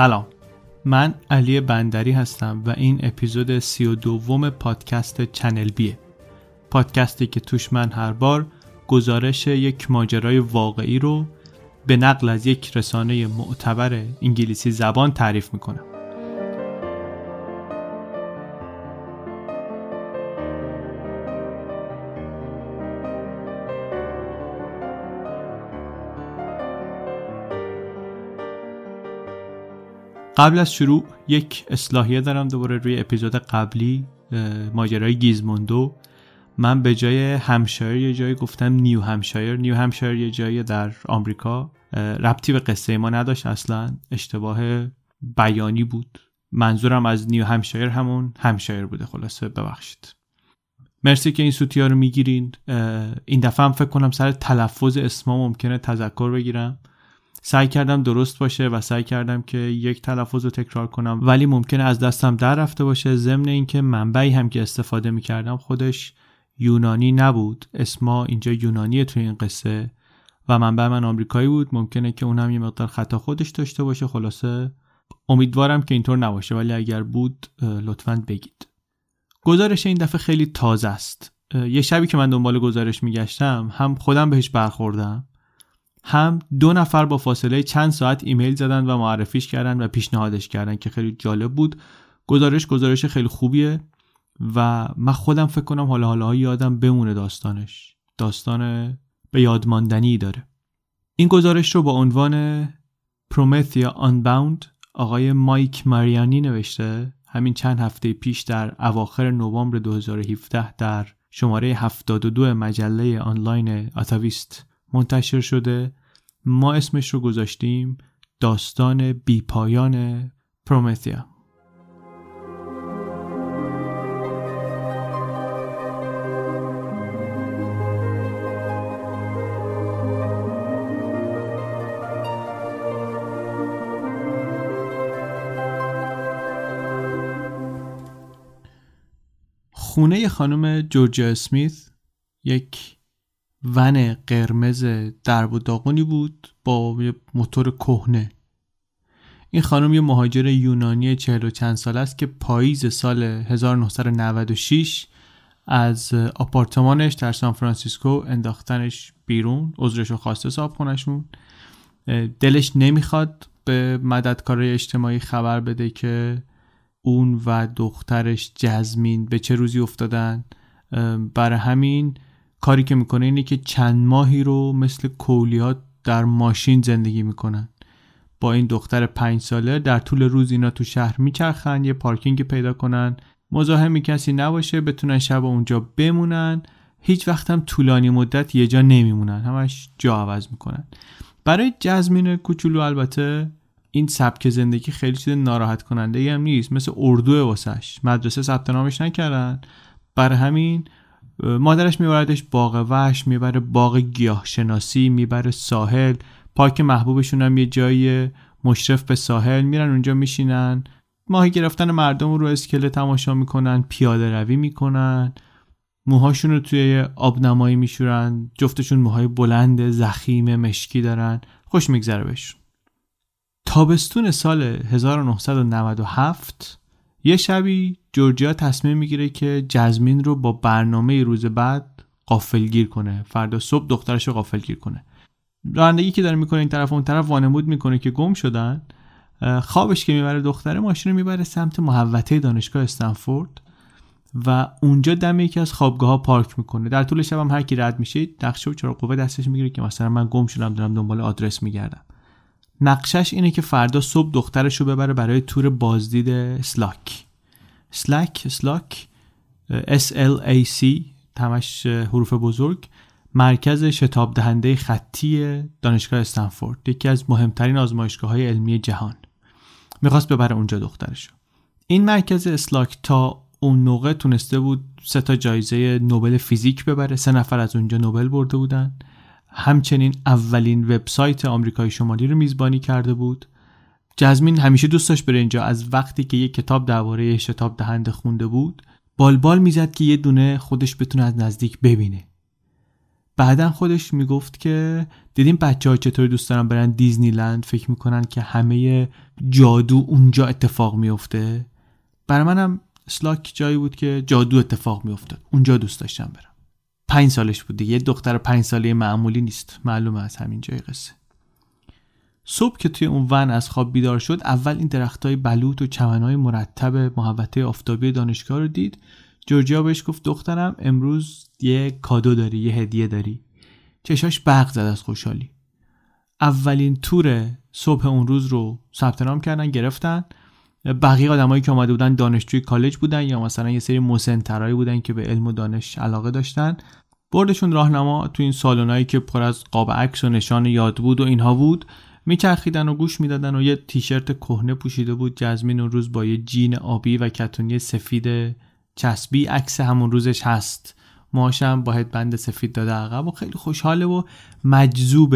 سلام. من علی بندری هستم و این اپیزود سی و دوم پادکست چنل بیه. پادکستی که توش من هر بار گزارش یک ماجرای واقعی رو به نقل از یک رسانه معتبر انگلیسی زبان تعریف می‌کنم. قبل از شروع یک اصلاحیه دارم دوباره روی اپیزود قبلی ماجرای گیزموندو. من به جای همشایر یه جایی گفتم نیو همشایر. نیو همشایر یه جایی در آمریکا. ربطی به قصه ما نداشت اصلا. اشتباه بیانی بود. منظورم از نیو همشایر همون همشایر بوده. خلاصه ببخشید. مرسی که این سوتی ها رو می‌گیرین. این دفعه هم فکر کنم سر تلفظ اسما ممکنه تذکر بگیرم. سعی کردم درست باشه و سعی کردم که یک تلفظ رو تکرار کنم. ولی ممکنه از دستم در رفته باشه. ضمن اینکه منبعی هم که استفاده می‌کردم خودش یونانی نبود. اسما اینجا یونانیه توی این قصه و منبع من آمریکایی بود. ممکنه که اونم یه مقدار خطا خودش داشته باشه. خلاصه امیدوارم که اینطور نباشه. ولی اگر بود لطفا بگید. گزارش این دفعه خیلی تازه است. یه شبی که من دنبال گزارش میگشتم هم خودم بهش برخوردم هم دو نفر با فاصله چند ساعت ایمیل زدن و معرفیش کردن و پیشنهادش کردن که خیلی جالب بود. گزارش گزارش خیلی خوبیه و من خودم فکر کنم حالا حالا یادم بمونه داستانش. داستان به یادماندنی داره. این گزارش رو با عنوان پرومثیا آنباوند آقای مایک ماریانی نوشته. همین چند هفته پیش در اواخر نوامبر 2017 در شماره 72 مجله آنلاین آتاویست منتشر شده. ما اسمش رو گذاشتیم داستان بیپایان پرومثیا. خونه خانم جورجیا اسمیث یک ون قرمز درب و داغونی بود با موتور کهنه. این خانم یه مهاجر یونانی چهل و چند سال است که پاییز سال 1996 از آپارتمانش در سان فرانسیسکو انداختنش بیرون عذرش خواسته صاحب خونشون دلش نمی‌خواد به مددکارای اجتماعی خبر بده که اون و دخترش جزمین به چه روزی افتادن. برای همین کاری که می‌کنه اینه که چند ماهی رو مثل کولیات در ماشین زندگی می‌کنن. با این دختر پنج ساله در طول روز اینا تو شهر میچرخن یه پارکینگ پیدا کنن. مزاحم کسی نباشه بتونن شب اونجا بمونن. هیچ وقت هم طولانی مدت یه جا نمیمونن. همش جا عوض می‌کنن. برای جزمین کوچولو البته این سبک زندگی خیلی چیز ناراحت کننده هم نیست. مثل اردو واسش. مدرسه ثبت نامش نکردن. برای همین مادرش میبردش باغ وحش می‌بره باغ گیاه شناسی می‌بره ساحل. پارک محبوبشون هم یه جای مشرف به ساحل. میرن اونجا میشینن. ماهی گرفتن مردم رو اسکله تماشا می‌کنن پیاده روی می‌کنن. موهاشون رو توی آب نمایی میشورن. جفتشون موهای بلند زخیم مشکی دارن. خوش میگذره بهشون. تابستون سال 1997 یه شبی جورجیا تصمیم می‌گیره که جزمین رو با برنامه روز بعد قافلگیر کنه. فردا صبح دخترش رو قافلگیر کنه. رانندگی که داره می‌کنه این طرف اون طرف وانمود می‌کنه که گم شدن. خوابش که می‌بره دختره ماشین رو می‌بره سمت محوطه دانشگاه استنفورد و اونجا دم یکی از خوابگاه ها پارک می‌کنه. در طول شب هم هر کی رد میشه نقشه و چرا قوه دستش می‌گیره که مثلا من گم شدم دارم دنبال آدرس میگردم. نقشش اینه که فردا صبح دخترش رو ببره برای تور بازدید سلاک. سلاک سلاک C تمش حروف بزرگ مرکز شتاب دهنده خطی دانشگاه استنفورد یکی از مهمترین آزمایشگاه های علمی جهان. می‌خواست ببره اونجا دخترش این مرکز اسلاک تا اون موقع تونسته بود سه تا جایزه نوبل فیزیک ببره. سه نفر از اونجا نوبل برده بودن. همچنین اولین وبسایت آمریکای شمالی رو میزبانی کرده بود. جزمین همیشه دوست داشت بره اینجا از وقتی که یک کتاب درباره شتاب دهنده خونده بود بالبال می‌زد که یه دونه خودش بتونه از نزدیک ببینه. بعدا خودش می‌گفت که دیدیم بچه ها چطوری دوست دارن برن دیزنی لند فکر می‌کنن که همه جادو اونجا اتفاق میفته برای منم سلاک جایی بود که جادو اتفاق میافتاد. اونجا دوست داشتم برم. پنج سالش بود دیگه. دختر پنج ساله معمولی نیست. معلومه از همین جای قصه. صبح که توی اون ون از خواب بیدار شد اول این درخت های بلوط و چمن های مرتب محوطه آفتابی دانشگاه رو دید. جورجیا بهش گفت دخترم امروز یه کادو داری یه هدیه داری. چشاش برق زد از خوشحالی. اولین تور صبح اون روز رو ثبت نام کردن گرفتن. بقیه آدمایی که آمده بودن دانشجوی کالج بودن یا مثلا یه سری مسنترایی بودن که به علم و دانش علاقه داشتن بردشون راهنما تو این سالونایی که پر از قاب عکس و نشان یاد بود و اینها بود میچرخیدن و گوش می‌دادن و یه تیشرت کهنه پوشیده بود جزمین اون روز با یه جین آبی و کتونی سفید چسبی عکس همون روزش هست. موهاشم با بند سفید داده عقب و خیلی خوشحاله و مجذوب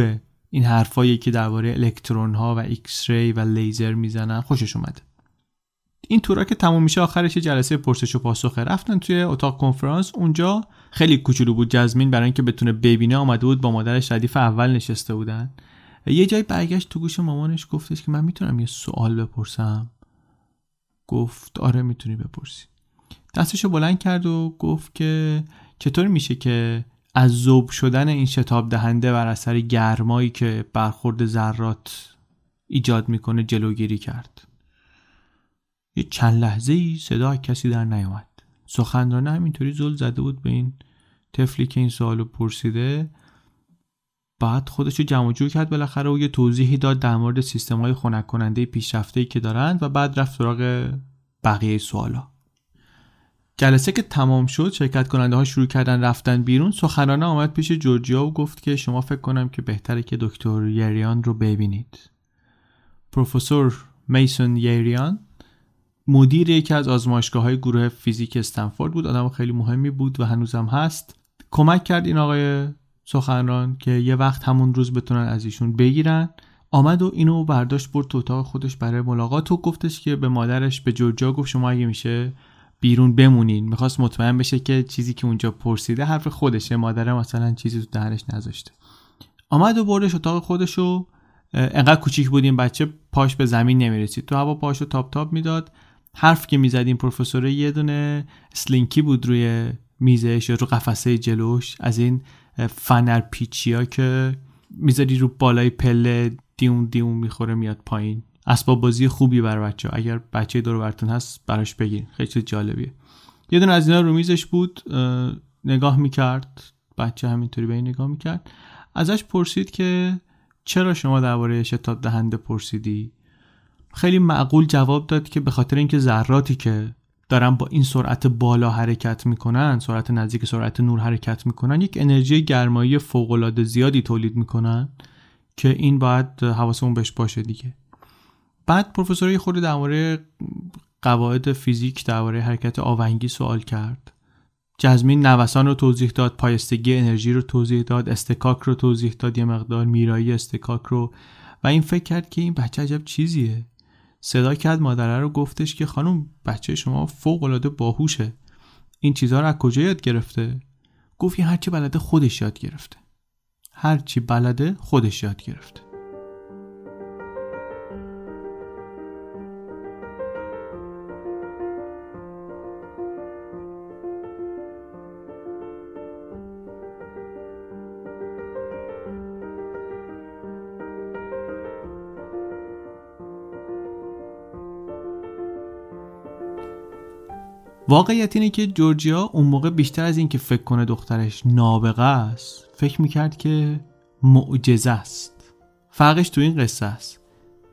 این حرفایی که درباره الکترون ها و X-ray و لیزر می‌زنن. خوشش اومده. این تورا که تموم میشه آخرش جلسه پرسش و پاسخه. رفتن توی اتاق کنفرانس اونجا خیلی کوچولو بود جزمین برای اینکه بتونه ببینه آمده بود با مادرش ردیف اول نشسته بودن. یه جای برگشت تو گوش مامانش گفتش که من می‌تونم یه سوال بپرسم. گفت آره می‌تونی بپرسی. دستشو بلند کرد و گفت که چطور میشه که از ذوب شدن این شتاب دهنده بر اثر گرمایی که برخورد ذرات ایجاد می‌کنه جلوگیری کرد؟ یه چند لحظه ای صدا کسی در نیومد. سخنرانه همینطوری زل زده بود به این طفلی که این سوالو پرسیده. بعد خودش رو جمع جور کرد بالاخره و یه توضیحی داد در مورد سیستم های خنک کننده پیشرفته که دارند و بعد رفت سراغ بقیه سوالا. جلسه که تمام شد شرکت کننده ها شروع کردن رفتن بیرون. سخنرانه آمد پیش جورجیا و گفت که شما فکر کنم که بهتره که دکتر یریان رو ببینید. پروفسور میسون یریان مدیر یکی از آزمایشگاه های گروه فیزیک استنفورد بود آدم خیلی مهمی بود و هنوزم هست. کمک کرد این آقای سخنران که یه وقت همون روز بتونن از ایشون بگیرن. آمد و اینو برداشت برد تو اتاق خودش برای ملاقات و گفتش که به مادرش به جورجیا گفت شما اگه میشه بیرون بمونین. می‌خواست مطمئن بشه که چیزی که اونجا پرسیده حرف خودشه مادره مثلا چیزی تو دهنش نذاشته. آمد و بردش اتاق خودش و انقدر کوچیک بود این بچه پاش به زمین نمی‌رسید. تو هوا پاشو تاپ تاپ می‌داد. حرف که می‌زد این پروفسور یه دونه slinky بود روی میزش یا رو قفسه جلوش از این فنر پیچیا که می‌ذاری رو بالای پله دیون دیون می‌خوره میاد پایین. اسباب بازی خوبی برای بچه اگر بچه دور براتون هست براش بگیرین خیلی جالبیه. یه دونه از اینا رو میزش بود نگاه می‌کرد. بچه همینطوری به این نگاه می‌کرد. ازش پرسید که چرا شما درباره شتاب دهنده پرسیدی؟ خیلی معقول جواب داد که به خاطر اینکه ذراتی که دارن با این سرعت بالا حرکت می‌کنن سرعت نزدیک سرعت نور حرکت می‌کنن یک انرژی گرمایی فوق زیادی تولید می‌کنن که این باید حواسمون بهش باشه دیگه. بعد پروفسور خود در مورد قواعد فیزیک درباره حرکت آونگی سوال کرد. جزمین نوسان رو توضیح داد پایستگی انرژی رو توضیح داد استکاک رو توضیح داد یه مقدار میرایی استکاک رو. و این فکر کرد که این بچه عجب چیزیه. صدا کرد مادره رو گفتش که خانم بچه شما فوق العاده باهوشه. این چیزها رو از کجا یاد گرفته؟ گفت هرچی بلده خودش یاد گرفته. هرچی بلده خودش یاد گرفته. واقعیت اینه که جورجیا اون موقع بیشتر از اینکه فکر کنه دخترش نابغه است فکر می‌کرد که معجزه است. فرقش تو این قصه است.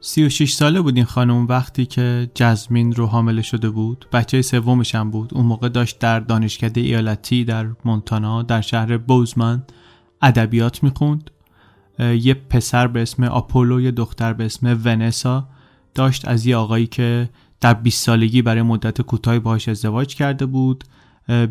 36 ساله بود این خانم وقتی که جزمین رو حامله شده بود بچه سومش هم بود. اون موقع داشت در دانشکده ایالتی در مونتانا در شهر بوزمن ادبیات می‌خوند. یه پسر به اسم آپولو یه دختر به اسم ونسا داشت از یه آقایی که در 20 سالگی برای مدت کوتاهی باهاش ازدواج کرده بود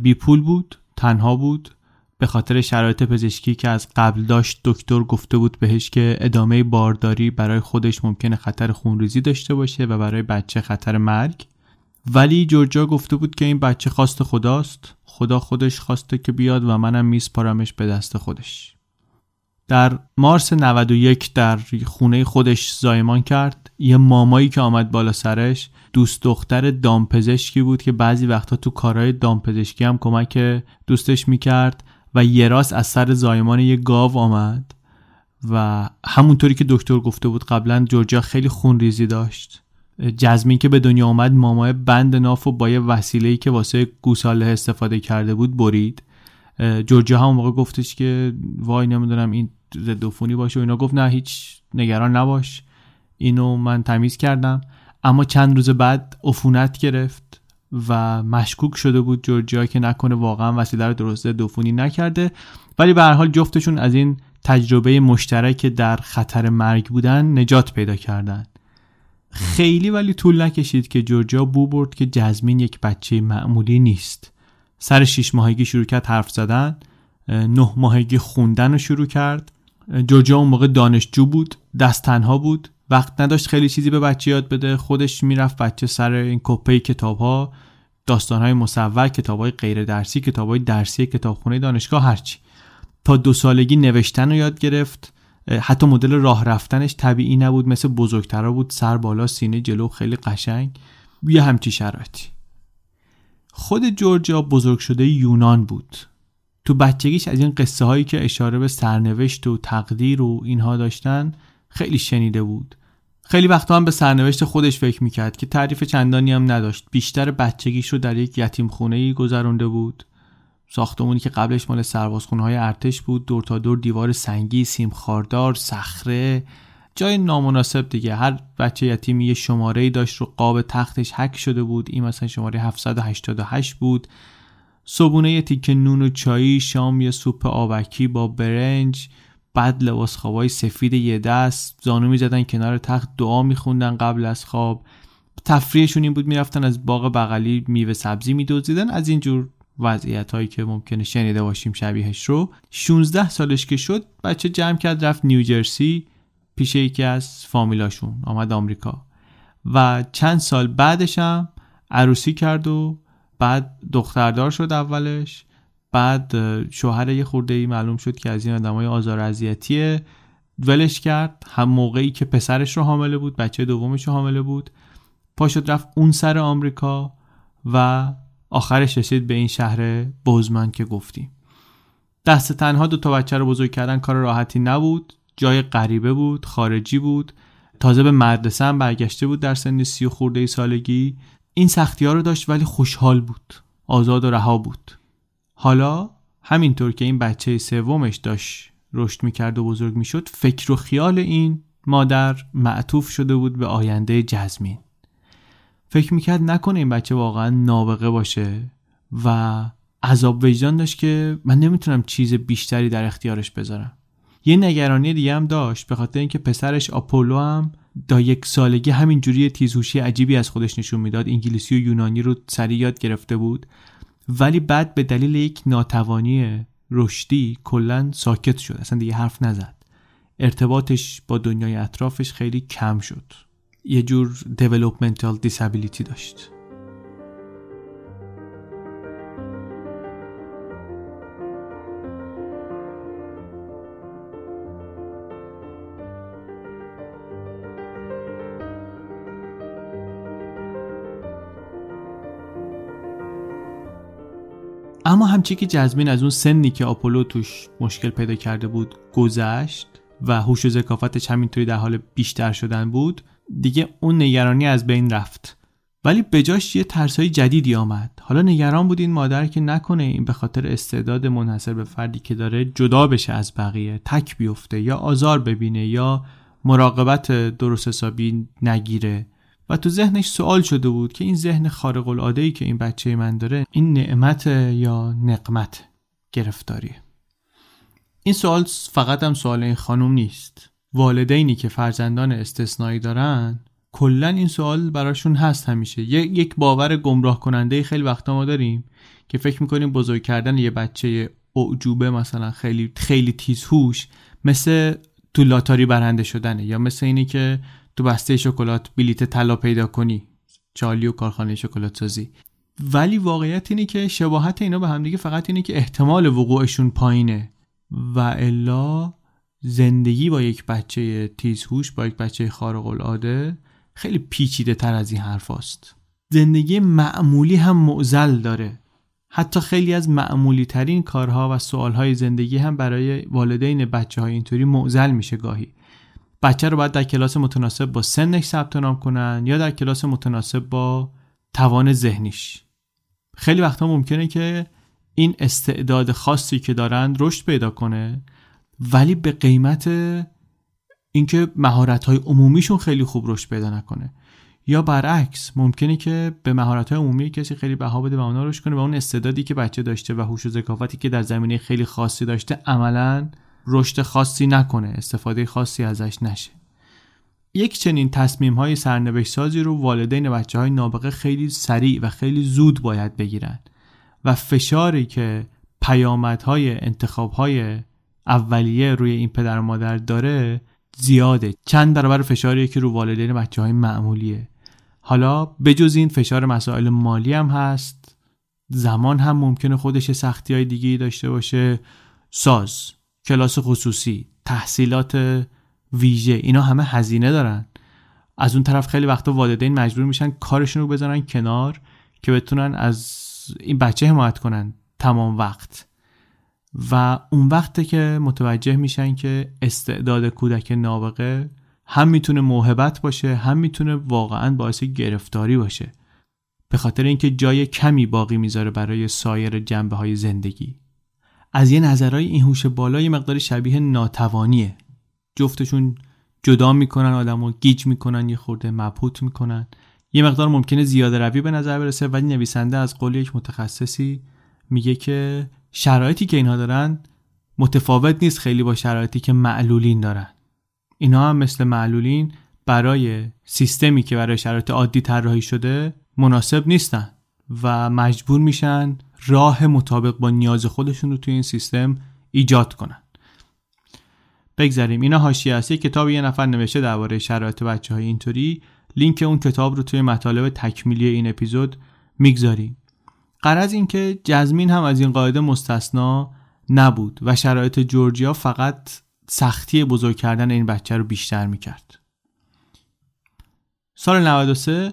بی پول بود تنها بود به خاطر شرایط پزشکی که از قبل داشت دکتر گفته بود بهش که ادامه بارداری برای خودش ممکنه خطر خونریزی داشته باشه و برای بچه خطر مرگ. ولی جورجیا گفته بود که این بچه خواست خداست خدا خودش خواسته که بیاد و منم میسپارمش به دست خودش. در مارس 91 در خونه خودش زایمان کرد. یه مامایی که آمد بالا سرش دوست دختر دامپزشکی بود که بعضی وقتا تو کارهای دامپزشکی هم کمک دوستش می‌کرد و یه راست از سر زایمان یه گاو آمد و همونطوری که دکتر گفته بود قبلا جورجیا خیلی خونریزی داشت. جزمین که به دنیا آمد مامای بند ناف و با یه وسیله‌ای که واسه گوساله استفاده کرده بود برید. جورجیا هم موقع گفتش که وای نمی‌دونم این ضد باشه و اینا. گفت نه هیچ نگران نباش. اینو من تمیز کردم. اما چند روز بعد عفونت گرفت و مشکوک شده بود جورجیا که نکنه واقعا وسیله رو درست دفونی نکرده. ولی به هر حال جفتشون از این تجربه مشترک در خطر مرگ بودن نجات پیدا کردن. خیلی ولی طول نکشید که جورجیا بو برد که جزمین یک بچه معمولی نیست. سر شیش ماهگی شروع کرد حرف زدن نه ماهگی خوندن رو شروع کرد. جورجیا اون موقع دانشجو بود دست تنها بود. وقت نداشت خیلی چیزی به بچه یاد بده. خودش می‌رفت بچه سر این کپه کتاب ها داستان های مصور کتاب های غیر درسی کتاب های درسی کتابخونه دانشگاه هرچی تا دو سالگی نوشتن رو یاد گرفت. حتی مدل راه رفتنش طبیعی نبود. مثل بزرگترا بود. سر بالا سینه جلو خیلی قشنگ. یه همچی شرایطی. خود جورجیا بزرگ شده یونان بود. تو بچگیش از این قصه هایی که اشاره به سرنوشت و تقدیر و اینها داشتن خیلی شنیده بود. خیلی وقتا هم به سرنوشت خودش فکر می‌کرد که تعریف چندانی هم نداشت. بیشتر بچگیش رو در یک یتیم خونه ای گذرونده بود. ساختمونی که قبلش مال سربازخونه های ارتش بود دور تا دور دیوار سنگی سیم خاردار صخره. جای نامناسب دیگه. هر بچه یتیمی یه شماره داشت رو قاب تختش حک شده بود. این مثلا شماره 788 بود. صبونه یه تیکه نون و چایی شام یه سوپ آبکی با برنج. بعد لباس خوابای سفید یه دست زانو می‌زدن کنار تخت دعا میخوندن قبل از خواب. تفریحشون این بود می‌رفتن از باغ بغلی میوه سبزی میدوزیدن از اینجور وضعیت هایی که ممکنه شنیده باشیم شبیهش رو. 16 سالش که شد بچه جمع کرد رفت نیوجرسی پیش یکی از فامیلاشون آمد آمریکا. و چند سال بعدش هم عروسی کرد و بعد دختردار شد اولش. بعد شوهر یه خورده ای معلوم شد که از این آدمای آزار اذیتیه. ولش کرد. هم موقعی که پسرش رو حامله بود بچه دومش رو حامله بود. پاشد رفت اون سر آمریکا و آخرش رسید به این شهر بوزمن که گفتیم. دست تنها دو تا بچه رو بزرگ کردن کار راحتی نبود. جای غریبه بود خارجی بود. تازه به مدرسه هم برگشته بود در سن سی و خورده سالگی. این سختی ها رو داشت ولی خوشحال بود. آزاد و رها بود. حالا همینطور که این بچه سومش داشت رشد می‌کرد و بزرگ می‌شد فکر و خیال این مادر معطوف شده بود به آینده جزمین. فکر می‌کرد نکنه این بچه واقعا نابغه باشه و عذاب وجدان داشت که من نمی‌تونم چیز بیشتری در اختیارش بذارم. یه نگرانی دیگه هم داشت به خاطر اینکه پسرش آپولو هم دا یک سالگی همینجوری تیزهوشی عجیبی از خودش نشون می‌داد. انگلیسی و یونانی رو سریع یاد گرفته بود. ولی بعد به دلیل یک ناتوانی رشدی کلا ساکت شد. اصلا دیگه حرف نزد. ارتباطش با دنیای اطرافش خیلی کم شد. یه جور developmental disability داشت. همچی که جزمین از اون سنی که آپولو توش مشکل پیدا کرده بود گذشت و هوش و ذکافتش همینطوری در حال بیشتر شدن بود دیگه اون نگرانی از بین رفت. ولی بجاش یه ترسای جدیدی آمد. حالا نگران بود این مادر که نکنه این به خاطر استعداد منحصر به فردی که داره جدا بشه از بقیه تک بیفته یا آزار ببینه یا مراقبت درست حسابی نگیره. و تو ذهنش سوال شده بود که این ذهن خارق العاده ای که این بچه من داره این نعمت یا نقمت گرفتاری این سوال فقط هم سوال این خانم نیست. والدینی که فرزندان استثنایی دارن کلا این سوال براشون هست همیشه. یک باور گمراه کننده خیلی وقتا ما داریم که فکر می‌کنیم بزرگ کردن یه بچه اعجوبه مثلا خیلی خیلی تیزهوش مثل تو لاتاری برنده شدنه یا مثل اینی که تو بسته شکلات بلیت طلا پیدا کنی. چارلی و کارخانه شکلات سازی. ولی واقعیت اینه که شباهت اینا به همدیگه فقط اینه که احتمال وقوعشون پایینه. و الا زندگی با یک بچه تیزهوش با یک بچه خارق العاده خیلی پیچیده تر از این حرف است. زندگی معمولی هم معزل داره. حتی خیلی از معمولی ترین کارها و سوالهای زندگی هم برای والدین بچه های اینطوری معزل میشه گاهی. بچه رو باید در کلاس متناسب با سنش ثبت نام کنن یا در کلاس متناسب با توان ذهنیش. خیلی وقتا ممکنه که این استعداد خاصی که دارند رشد پیدا کنه ولی به قیمت اینکه مهارت های عمومیشون خیلی خوب رشد پیدا نکنه. یا برعکس ممکنه که به مهارت های عمومی کسی خیلی بها بده و اونا رشد کنه و اون استعدادی که بچه داشته و هوش و ذکاوتی که در زمینه خیلی خاصی داشته عملا رشد خاصی نکنه استفاده خاصی ازش نشه. یک چنین تصمیم های سرنوشت سازی رو والدین بچه های نابغه خیلی سریع و خیلی زود باید بگیرن و فشاری که پیامدهای انتخاب های اولیه روی این پدر و مادر داره زیاده. چند برابر فشاری که رو والدین بچه های معمولیه. حالا بجز این فشار مسائل مالی هم هست زمان هم ممکنه خودش سختی های دیگه داشته باشه. ساز. کلاس خصوصی تحصیلات ویژه اینا همه هزینه دارن. از اون طرف خیلی وقتا والدین مجبور میشن کارشون رو بذارن کنار که بتونن از این بچه حمایت کنن تمام وقت. و اون وقته که متوجه میشن که استعداد کودک نابغه هم می‌تونه موهبت باشه هم می‌تونه واقعا باعث گرفتاری باشه. به خاطر اینکه جای کمی باقی می‌ذاره برای سایر جنبه های زندگی. از یه نظرهای این هوش بالا یه مقدار شبیه ناتوانیه. جفتشون جدا می‌کنن آدم و گیج می‌کنن یه خورده مبهوت می‌کنن. یه مقدار ممکنه زیاده روی به نظر برسه ولی نویسنده از قول یک متخصصی میگه که شرایطی که اینها دارن متفاوت نیست خیلی با شرایطی که معلولین دارن. اینها هم مثل معلولین برای سیستمی که برای شرایط عادی طراحی شده مناسب نیستن و مجبور میشن راه مطابق با نیاز خودشون رو توی این سیستم ایجاد کنن. بگذاریم. اینا حاشیه است. کتاب یه نفر نوشته درباره شرایط بچه های اینطوری. لینک اون کتاب رو توی مطالب تکمیلی این اپیزود می‌گذاریم. قرض این که جزمین هم از این قاعده مستثنا نبود و شرایط جورجیا فقط سختی بزرگ کردن این بچه رو بیشتر می‌کرد. سال 93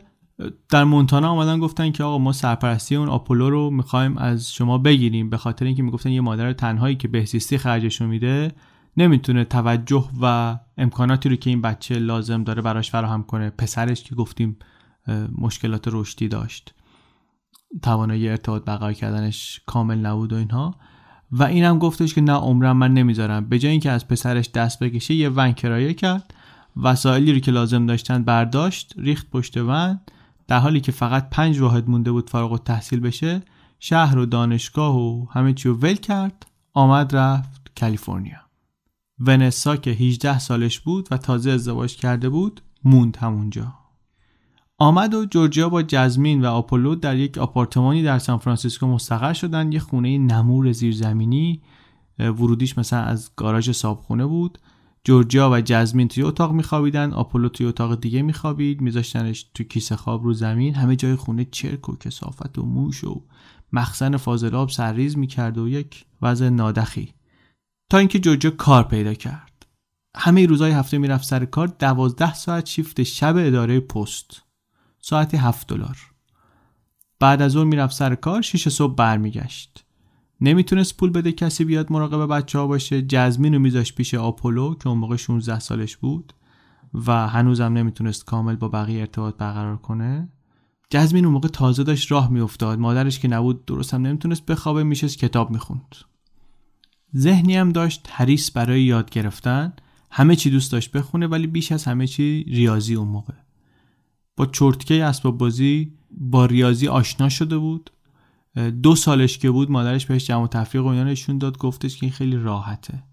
در مونتانا آمدن گفتن که آقا ما سرپرستی اون آپولو رو می‌خوایم از شما بگیریم به خاطر اینکه می‌گفتن یه مادر تنهایی که بهزیستی خرجش میده نمی‌تونه توجه و امکاناتی رو که این بچه لازم داره براش فراهم کنه. پسرش که گفتیم مشکلات رشدی داشت. توانایی ارتباط برقرار کردنش کامل نبود و اینها. و اینم گفتش که نه عمرم من نمی‌ذارم. به جای اینکه از پسرش دست بکشه یه ون کرایه کرد. وسایلی رو که لازم داشتن برداشت ریخت پشت ون. در حالی که فقط پنج واحد مونده بود فارغ و تحصیل بشه شهر و دانشگاه و همه چی ول کرد آمد رفت کالیفرنیا. ونسا که 18 سالش بود و تازه ازدواج کرده بود موند همونجا. آمد و جورجیا با جزمین و آپولو در یک آپارتمانی در سان فرانسیسکو مستقر شدن یه خونه نمور زیرزمینی ورودیش مثلا از گاراژ صابخونه بود. جورجیا و جزمین توی اتاق میخوابیدن آپولو توی اتاق دیگه میخوابید میذاشتنش تو کیسه خواب رو زمین همه جای خونه چرک و کسافت و موش و مخزن فاضلاب سرریز می‌کرد و یک وضع نادخی. تا اینکه جورجیا کار پیدا کرد. همه روزهای هفته می‌رفت سر کار دوازده ساعت شیفت شب اداره پست. ساعتی هفت دلار. بعد از اون می‌رفت سر کار شیش صبح برمیگشت. نمی‌تونست پول بده کسی بیاد مراقب بچه ها باشه. جزمین رو میذاشت پیش آپولو که اون موقع 16 سالش بود و هنوزم نمی‌تونست کامل با بقیه ارتباط برقرار کنه. جزمین اون موقع تازه داشت راه میافتاد. مادرش که نبود درست هم نمی‌تونست بخوابه میشست کتاب می‌خوند. ذهنی هم داشت حریص برای یاد گرفتن. همه چی دوست داشت بخونه ولی بیش از همه چی ریاضی اون موقع. با چرتکه اسباب بازی با ریاضی آشنا شده بود. دو سالش که بود مادرش بهش جمع تفریق و اینا نشون داد گفتش که این خیلی راحته.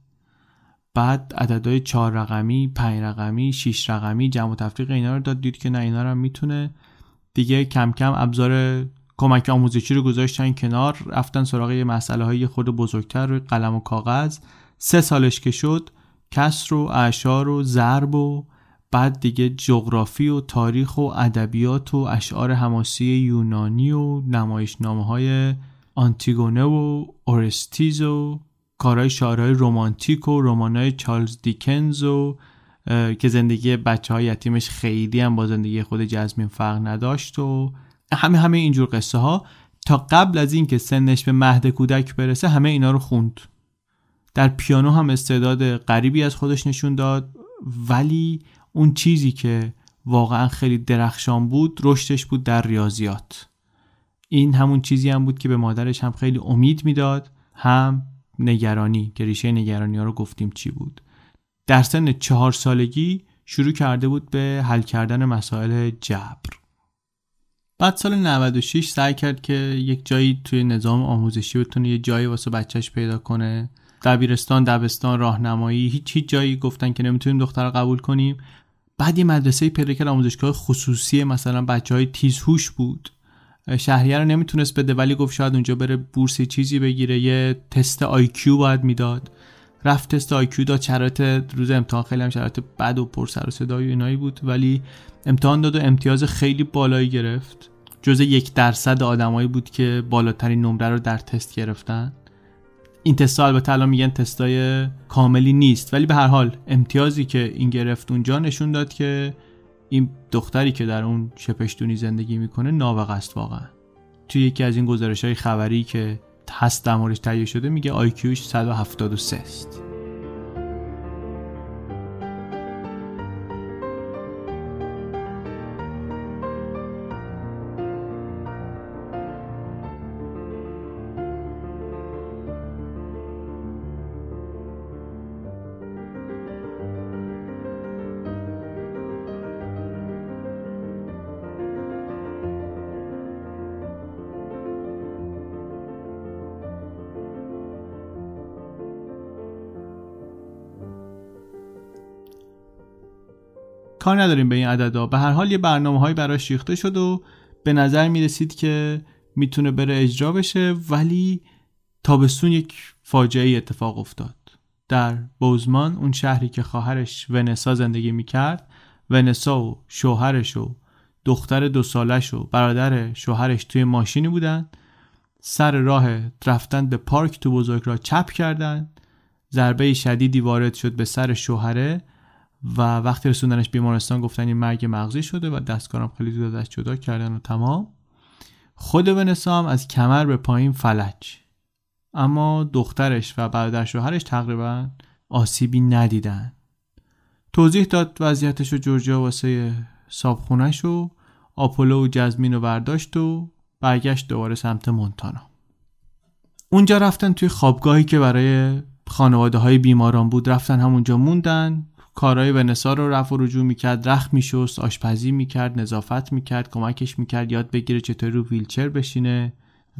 بعد عددهای چهار رقمی، پنج رقمی، شیش رقمی جمع و تفریق اینا رو داد دید که نه اینا رو می‌تونه. دیگه کم کم ابزار کمک آموزشی رو گذاشتن کنار رفتن سراغ یه مسئله های خود بزرگتر روی قلم و کاغذ. سه سالش که شد کسر و اعشار و ضرب و بعد دیگه جغرافی و تاریخ و ادبیات و اشعار حماسی یونانی و نمایشنامه های آنتیگونه و اورستیز و کارهای شاعرهای رومانتیک و رمانای چارلز دیکنز و که زندگی بچه های یتیمش خیلی هم با زندگی خود جزمین فرق نداشت و همه همه اینجور قصه ها تا قبل از اینکه سنش به مهد کودک برسه همه اینا رو خوند. در پیانو هم استعداد غریبی از خودش نشون داد ولی اون چیزی که واقعا خیلی درخشان بود رشدش بود در ریاضیات. این همون چیزی هم بود که به مادرش هم خیلی امید می‌داد هم نگرانی که ریشه نگرانی ها رو گفتیم چی بود. در سن چهار سالگی شروع کرده بود به حل کردن مسائل جبر. بعد سال 96 سعی کرد که یک جایی توی نظام آموزشی بتونه یه جایی واسه بچهش پیدا کنه. دبیرستان دبستان راهنمایی هیچ هیچ جایی گفتن که نمی‌تونیم دختر قبول کنیم. بعد یه مدرسه پیدا آموزشگاه خصوصی مثلا بچه های تیزهوش بود. شهریه رو نمی‌تونست بده ولی گفت شاید اونجا بره بورس چیزی بگیره یه تست IQ باید می‌داد. رفت تست IQ داد شرایط روز امتحان خیلی هم شرایط بد و پر سر و صدای و اینایی بود ولی امتحان داد و امتیاز خیلی بالایی گرفت. جز یک درصد آدمایی بود که بالاترین نمره رو در تست گرفتن. این تست البته الان میگن تستای کاملی نیست ولی به هر حال امتیازی که این گرفت اونجا نشون داد که این دختری که در اون شپشتونی زندگی می‌کنه نابغه است واقعا. توی یکی از این گزارش های خبری که هست در موردش تهیه شده میگه آیکیوش 173 است. کار نداریم به این عددا. به هر حال یه برنامه هایی براش ریخته شد و به نظر می رسید که می‌تونه بره اجرا بشه ولی تابستون یک فاجعه اتفاق افتاد. در بوزمان اون شهری که خواهرش ونسا زندگی می‌کرد ونسا و شوهرش و دختر دو سالش و برادر شوهرش توی ماشینی بودن. سر راه رفتن به پارک تو بزرگ را چپ کردن. ضربه شدیدی وارد شد به سر شوهره. و وقتی رسوندنش بیمارستان گفتن این مرگ مغزی شده و دستکارم خیلی زود ازش جدا کردن و تمام خود ونسا هم از کمر به پایین فلج. اما دخترش و برادر شوهرش تقریبا آسیبی ندیدن. توضیح داد وضعیتش و جورجیا واسه صابخونش و آپولو و جزمین رو برداشت و برگشت دوباره سمت مونتانا. اونجا رفتن توی خوابگاهی که برای خانواده های بیماران بود. رفتن همونجا موندن. کارهای ونسا رو رفع و رجوع می‌کرد رخت میشست آشپزی می‌کرد نظافت می‌کرد کمکش می‌کرد یاد بگیره چطور رو ویلچر بشینه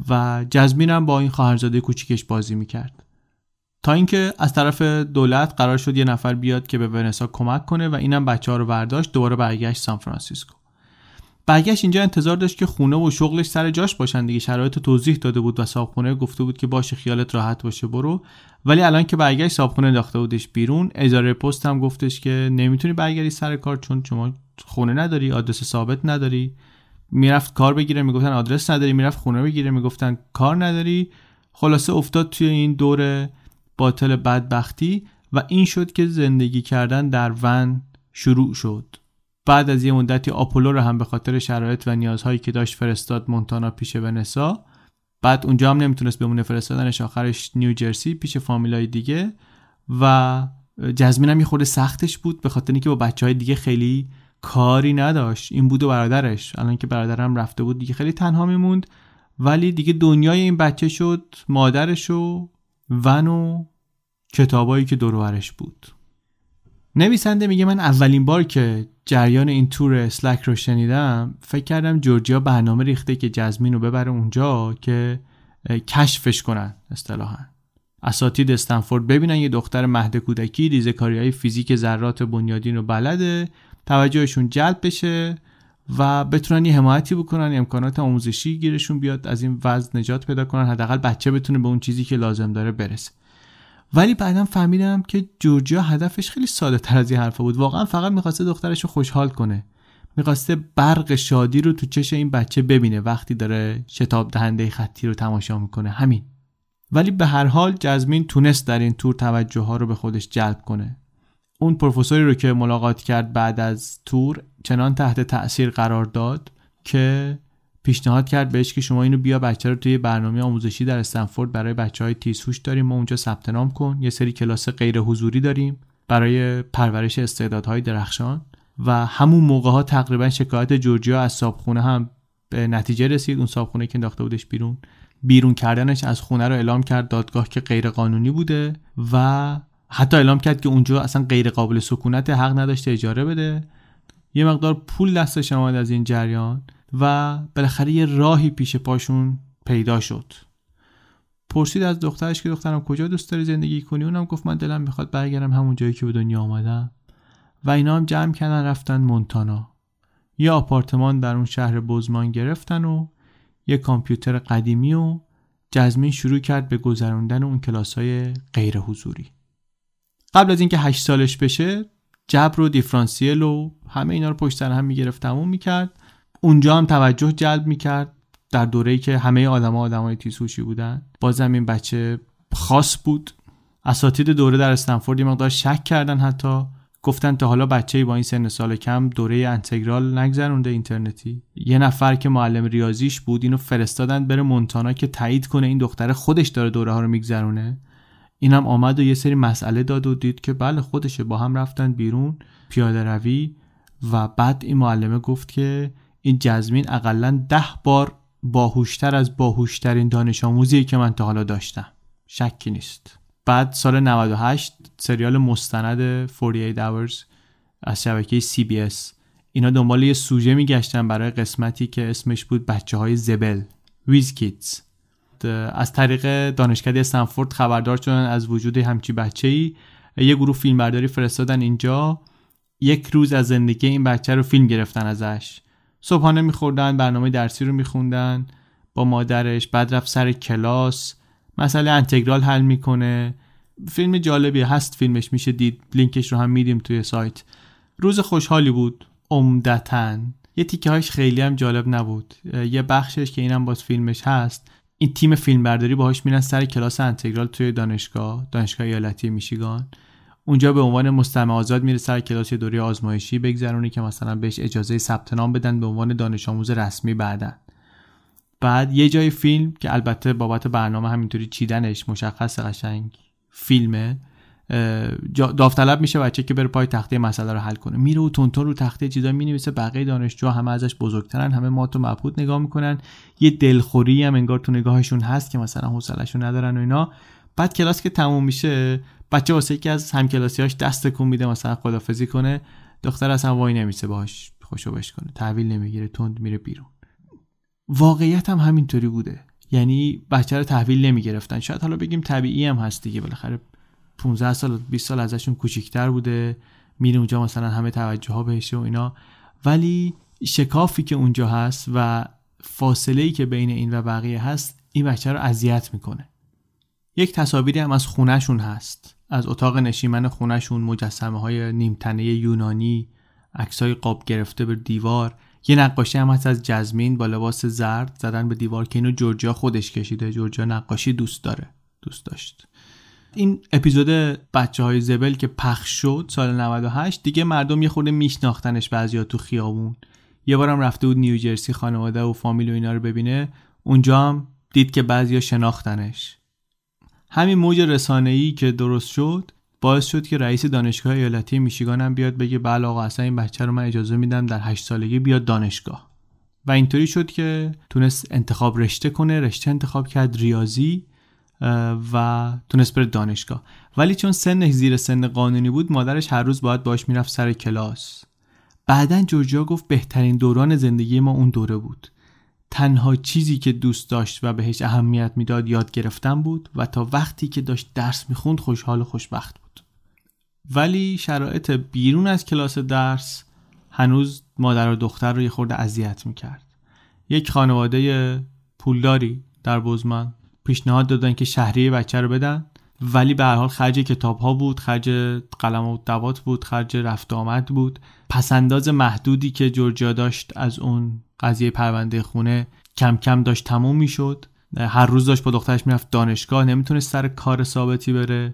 و جزمین هم با این خواهرزاده کوچیکش بازی می‌کرد. تا اینکه از طرف دولت قرار شد یه نفر بیاد که به ونسا کمک کنه و اینم بچه ها رو برداشت دوباره برگشت سان فرانسیسکو. برگشت اینجا انتظار داشت که خونه و شغلش سر جاش باشن دیگه. شرایط توضیح داده بود و صابخونه گفته بود که باشه خیالت راحت باشه برو. ولی الان که برگشت صابخونه انداخته بودش بیرون. اجاره پست هم گفتش که نمی‌تونی برگردی سر کار چون شما خونه نداری آدرس ثابت نداری. می‌رفت کار بگیره می‌گفتن آدرس نداری. می‌رفت خونه بگیره می‌گفتن کار نداری. خلاصه افتاد توی این دور باطل بدبختی و این شد که زندگی کردن در ون شروع شد. بعد از یه مدتی آپولو رو هم به خاطر شرایط و نیازهایی که داشت فرستاد مونتانا پیش ونسا. بعد اونجا هم نمی‌تونست بمونه فرستادنش آخرش نیوجرسی پیش فامیلای دیگه و جزمین هم یه خورده سختش بود به خاطر اینکه با بچه های دیگه خیلی کاری نداشت. این بود و برادرش. الان که برادرم رفته بود دیگه خیلی تنها میموند. ولی دیگه دنیای این بچه شد مادرش و ون و کتابایی که دورورش بود. نویسنده میگه من اولین بار که جریان این تور سلک رو شنیدم فکر کردم جورجیا برنامه ریخته که جزمین رو ببره اونجا که کشفش کنن اصطلاحا. اساتید استنفورد ببینن یه دختر مهد کودکی ریزکاری های فیزیک ذرات بنیادین رو بلده توجهشون جلب بشه و بتونن یه حمایتی بکنن امکانات آموزشی گیرشون بیاد از این وضع نجات پیدا کنن حداقل بچه بتونه به اون چیزی که لازم داره برسه. ولی بعدا فهمیدم که جورجیا هدفش خیلی ساده تر از این حرفا بود. واقعا فقط می‌خواسته دخترش رو خوشحال کنه. می‌خواسته برق شادی رو تو چش این بچه ببینه وقتی داره شتاب دهنده خطی رو تماشا می‌کنه. همین. ولی به هر حال جزمین تونست در این تور توجه ها رو به خودش جلب کنه. اون پروفسوری رو که ملاقات کرد بعد از تور چنان تحت تاثیر قرار داد که پیشنهاد کرد بهش که شما اینو بیا بچه رو توی برنامه آموزشی در استنفورد برای بچه های تیزهوش داریم ما اونجا ثبت نام کن. یه سری کلاس غیر حضوری داریم برای پرورش استعدادهای درخشان و همون موقع ها تقریبا شکایت جورجیا از صابخونه هم به نتیجه رسید. اون صابخونه که انداخته بودش بیرون. بیرون کردنش از خونه رو اعلام کرد دادگاه که غیر قانونی بوده و حتی اعلام کرد که اونجا اصلا غیر قابل سکونت حق نداشته اجاره بده. یه مقدار پول دستش آمد از این جریان. و بالاخره یه راهی پیش پاشون پیدا شد. پرسید از دخترش که دخترم کجا دوست داری زندگی کنی؟ اونم گفت من دلم می‌خواد برگردم همون جایی که به دنیا آمدم. و اینا هم جمع کردن رفتن مونتانا. یه آپارتمان در اون شهر بزمان گرفتن و یه کامپیوتر قدیمی و جزمین شروع کرد به گذراندن اون کلاس های غیر حضوری قبل از اینکه هشت سالش بشه جبر و دیفرانسیل و همه اینا رو پشت سر هم می‌گرفت تموم می‌کرد. اونجا هم توجه جلب می‌کرد در دوره‌ای که همه آدما آدمای تیزهوشی بودن. بازم این بچه خاص بود. اساتید دوره در استنفورد یه مقدار شک کردن حتی. گفتن تا حالا بچه‌ای با این سن سال کم دوره انتگرال نگذرونده اینترنتی. یه نفر که معلم ریاضیش بود اینو فرستادن بره مونتانا که تایید کنه این دختر خودش داره دوره ها رو میگذرونه. اینم آمد و یه سری مسئله داد و دید که بله خودشه با هم رفتن بیرون پیاده روی. و بعد این معلمه گفت که این جزمین اقلا ده بار باهوشتر از باهوشترین دانش آموزیه که من تا حالا داشتم. شکی نیست. بعد سال 98 سریال مستند 48 hours از شبکه CBS اینا دنبال یه سوژه میگشتن برای قسمتی که اسمش بود بچه های زبل ویز کیتز از طریق دانشکده استنفورد خبردار شدن از وجود همچی بچه ای یه گروه فیلمبرداری فرستادن اینجا. یک روز از زندگی این بچه رو فیلم گرفتن ازش. صبحانه میخوردن برنامه درسی رو میخوندن با مادرش بعد رفت سر کلاس. مسئله انتگرال حل می‌کنه. فیلم جالبی هست فیلمش میشه دید. لینکش رو هم میدیم توی سایت. روز خوشحالی بود عمدتا. یه تیکه هاش خیلی هم جالب نبود. یه بخشش که اینم باز فیلمش هست این تیم فیلمبرداری باهاش میرن سر کلاس انتگرال توی دانشگاه دانشگاه ایالتی میشیگان. اونجا به عنوان مستمع آزاد میره سر کلاس دوره آزمایشی بگذرونی که مثلا بهش اجازه ثبت نام بدن به عنوان دانش آموز رسمی بعدن بعد یه جای فیلم که البته بابت برنامه همینطوری چیدنش مشخص قشنگ فیلمه داوطلب میشه بچه که بره پای تخته مسئله رو حل کنه. میره و تونتون رو تخته چیزا می‌نویسه بقیه دانشجو همه ازش بزرگترن همه ما تو مبهوت نگاه می‌کنن. یه دلخوری هم انگار تو نگاهشون هست که مثلا حوصله‌شون ندارن و اینا. بعد کلاس که تموم میشه بچه واسه یکی از همکلاسیاش دست کن میده مثلا خدافزی کنه. دختر اصلا وای نمیسه باهاش خوشو بش کنه. تحویل نمی‌گیره تند میره بیرون. واقعیت هم همینطوری بوده. یعنی بچه رو تحویل نمی‌گرفتن. شاید حالا بگیم طبیعی هم هست دیگه. بالاخره 15 سال 20 سال ازشون کوچیکتر بوده. میره اونجا مثلا همه توجه ها بهشه و اینا. ولی شکافی که اونجا هست و فاصله ای که بین این و بقیه هست این بچه رو اذیت می‌کنه. یک تصاویری هم از خونهشون هست. از اتاق نشیمن خونهشون مجسمه های نیمتنه یونانی عکسای قاب گرفته به دیوار. یه نقاشی هم هست از جزمین با لباس زرد زدن به دیوار که اینو جورجیا خودش کشیده. جورجیا نقاشی دوست داره دوست داشت. این اپیزود بچه های زبل که پخش شد سال 98 دیگه مردم یه خورده میشناختنش بعضیا تو خیابون. یه بارم رفته بود نیوجرسی خانواده و فامیل و اینا رو ببینه. اونجا هم دید که بعضیا شناختنش. همین موج رسانه‌ای که درست شد باعث شد که رئیس دانشگاه ایالتی میشیگان هم بیاد بگه بله آقا اصلا این بچه رو من اجازه میدم در هشت سالگی بیاد دانشگاه. و اینطوری شد که تونست انتخاب رشته کنه رشته انتخاب کرد ریاضی و تونست بره دانشگاه. ولی چون سنش زیر سن قانونی بود مادرش هر روز باید باش می‌رفت سر کلاس. بعدا جورجیا گفت بهترین دوران زندگی ما اون دوره بود. تنها چیزی که دوست داشت و بهش اهمیت می‌داد یاد گرفتن بود و تا وقتی که داشت درس می‌خوند خوشحال و خوشبخت بود. ولی شرایط بیرون از کلاس درس هنوز مادر و دختر رو یه خورده اذیت می‌کرد. یک خانواده پولداری در بزمن پیشنهاد دادن که شهریه بچه رو بدن ولی به هر حال خرج کتاب ها بود خرج قلم و دوات بود خرج رفت آمد بود. پسنداز محدودی که جورجیا داشت از اون قضیه پرونده خونه کم کم داشت تموم می‌شد. هر روز داشت با دخترش می‌رفت دانشگاه نمی‌تونست سر کار ثابتی بره.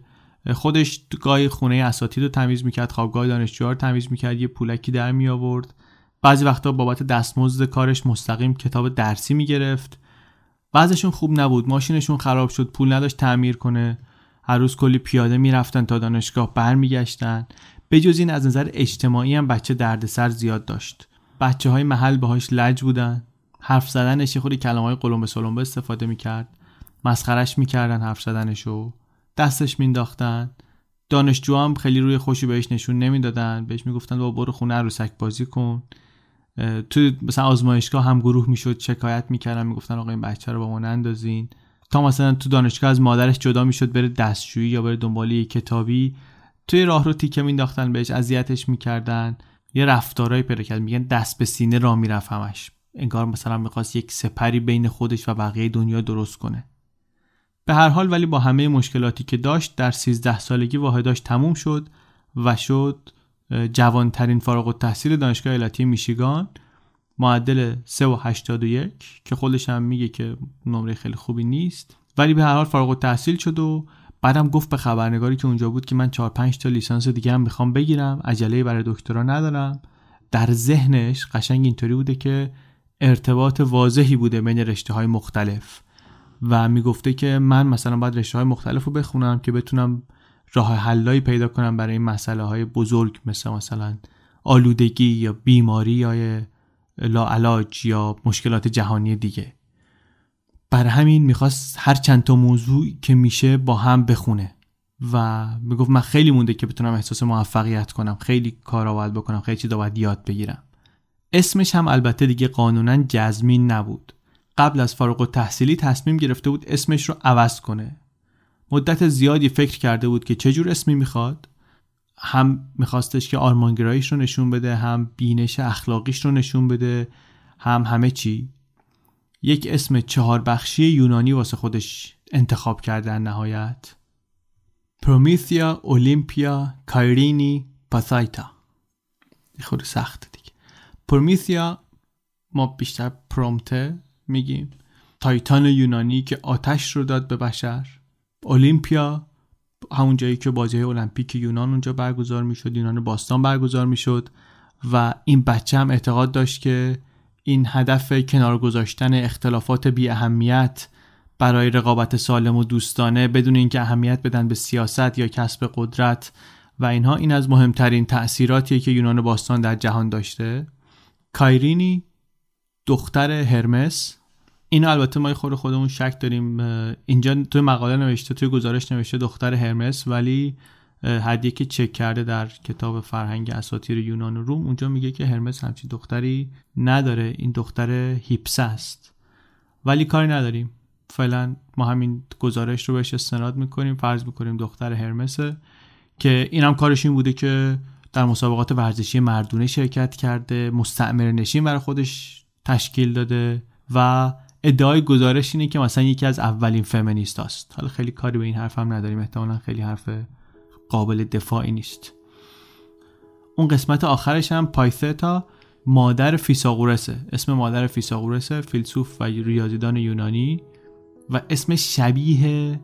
خودش گاهی خونه اساتید رو تمیز می‌کرد خوابگاه دانشجوها رو تمیز می‌کرد یه پولکی در می آورد بعضی وقتا بابت دستمزد کارش مستقیم کتاب درسی می‌گرفت. بعضشون خوب نبود ماشینشون خراب شد پول نداشت تعمیر کنه. هر روز کلی پیاده می‌رفتن تا دانشگاه برمیگشتن. به جز این از نظر اجتماعی هم بچه دردسر زیاد داشت. بچه های محل باهاش لج بودن. حرف زدنش خودی کلمه های قلمبه سلمبه استفاده می‌کرد. مسخرش می‌کردن حرف زدنشو. دستش مینداختن دانشجو هم خیلی روی خوشی بهش نشون نمی‌دادن. بهش می‌گفتن با برو خونه عروسک بازی کن. تو مثلا آزمایشگاه هم گروه می‌شد شکایت می‌کردن می‌گفتن آقا این بچه رو با ما نندازین. تا مثلا تو دانشگاه از مادرش جدا می‌شد بره دستشویی یا بره دنبال یه کتابی. توی راه رو تیکه مینداختن بهش اذیتش می‌کردن. یه رفتارهایی پیدا کرد. میگن دست به سینه را می‌رفت همش. انگار مثلا می‌خواست یک سپری بین خودش و بقیه دنیا درست کنه. به هر حال ولی با همه مشکلاتی که داشت در 13 سالگی واحداش تموم شد و شد جوانترین فارغ التحصیل دانشگاه ایالتی میشیگان. معدل 3.81 که خودش هم میگه که نمره خیلی خوبی نیست. ولی به هر حال فارغ التحصیل شد و بعدم گفت به خبرنگاری که اونجا بود که من 4 5 تا لیسانس دیگه هم می‌خوام بگیرم عجله برای دکترا ندارم. در ذهنش قشنگ اینطوری بوده که ارتباط واضحی بوده بین رشته های مختلف و می‌گفته که من مثلا باید رشته های مختلف رو بخونم که بتونم راه حلایی پیدا کنم برای این مسئله های بزرگ مثل مثلا آلودگی یا بیماری یا لاعلاج یا مشکلات جهانی دیگه. بر همین می‌خواست هر چند تا موضوع که میشه با هم بخونه. و می‌گفت من خیلی مونده که بتونم احساس موفقیت کنم. خیلی کارا باید بکنم. خیلی چیزا باید یاد بگیرم. اسمش هم البته دیگه قانونا جزمین نبود. قبل از فارغ تحصیلی تصمیم گرفته بود اسمش رو عوض کنه. مدت زیادی فکر کرده بود که چه جور اسمی می‌خواد. هم میخواستش که آرمانگراییش رو نشون بده هم بینش اخلاقیش رو نشون بده هم همه چی. یک اسم چهار بخشی یونانی واسه خودش انتخاب کرده نهایت. پرومیثیا اولیمپیا کایرینی پاسایتا. خود سخت دیگه. پرومیثیا ما بیشتر پرومته میگیم. تایتان یونانی که آتش رو داد به بشر. اولیمپیا همون جایی که بازی المپیک یونان اونجا برگزار می‌شد یونان باستان برگزار می‌شد و این بچه هم اعتقاد داشت که این هدف کنار گذاشتن اختلافات بی اهمیت برای رقابت سالم و دوستانه بدون اینکه اهمیت بدن به سیاست یا کسب قدرت و اینها این از مهمترین تأثیراتیه که یونان باستان در جهان داشته. کایرینی دختر هرمس. این البته ما خود خودمون شک داریم اینجا توی مقاله نوشته توی گزارش نوشته دختر هرمس ولی هدیه که چک کرده در کتاب فرهنگ اساطیر یونان و روم اونجا میگه که هرمس همچین دختری نداره. این دختر هیپس است. ولی کاری نداریم. فعلا ما همین گزارش رو بهش استناد می‌کنیم. فرض می‌کنیم دختر هرمسه که این هم کارش این بوده که در مسابقات ورزشی مردونه شرکت کرده مستعمر نشین برای خودش تشکیل داده و ادعای گزارش اینه که مثلا یکی از اولین فمینیست هست حالا خیلی کاری به این حرف هم نداریم. احتمالا خیلی حرف قابل دفاعی نیست. اون قسمت آخرش هم پایثتا مادر فیساغورسه اسم مادر فیساغورسه فیلسوف و ریاضیدان یونانی و اسم شبیه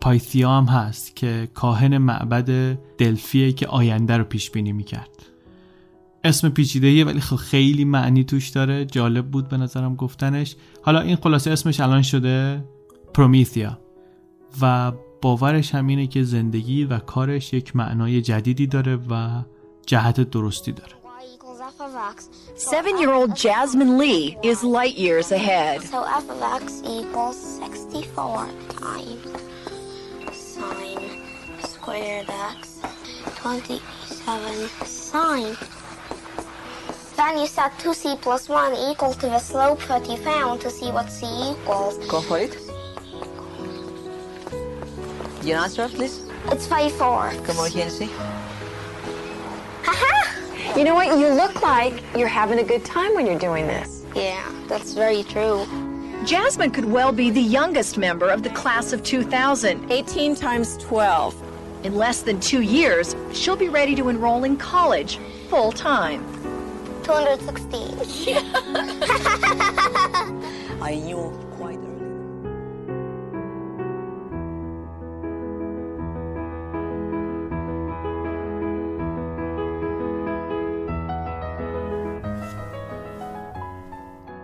پایثیا هم هست که کاهن معبد دلفیه که آینده رو پیش بینی می‌کرد. اسم پیچیدهیه ولی خب خیلی معنی توش داره. جالب بود به نظرم گفتنش. حالا این خلاصه اسمش الان شده پرومیثیا و باورش همینه که زندگی و کارش یک معنای جدیدی داره و جهت درستی داره Seven-year-old Jasmine Lee is light years ahead. So f of x equals 64 times sine squared x 27 sine. Then you set 2c plus 1 equal to the slope that you found to see what c equals. Go for it. Your answer, please. It's 5 fourths. Come on, Kenzie. Haha! You know what? You look like you're having a good time when you're doing this. Yeah, that's very true. Jasmine could well be the youngest member of the class of 2000. 18 times 12. In less than two years, she'll be ready to enroll in college full time. 216. I knew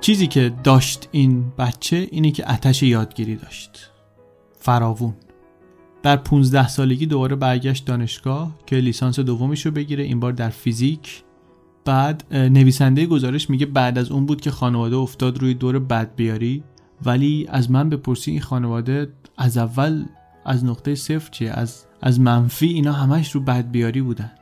چیزی که داشت این بچه اینه که اتش یادگیری داشت. فراوون. در 15 سالگی دوباره برگشت دانشگاه که لیسانس دومش رو بگیره این بار در فیزیک. بعد نویسنده گزارش میگه بعد از اون بود که خانواده افتاد روی دور بدبیاری ولی از من بپرسی این خانواده از اول از نقطه صفر چیه؟ از از منفی اینا همش رو بدبیاری بودن.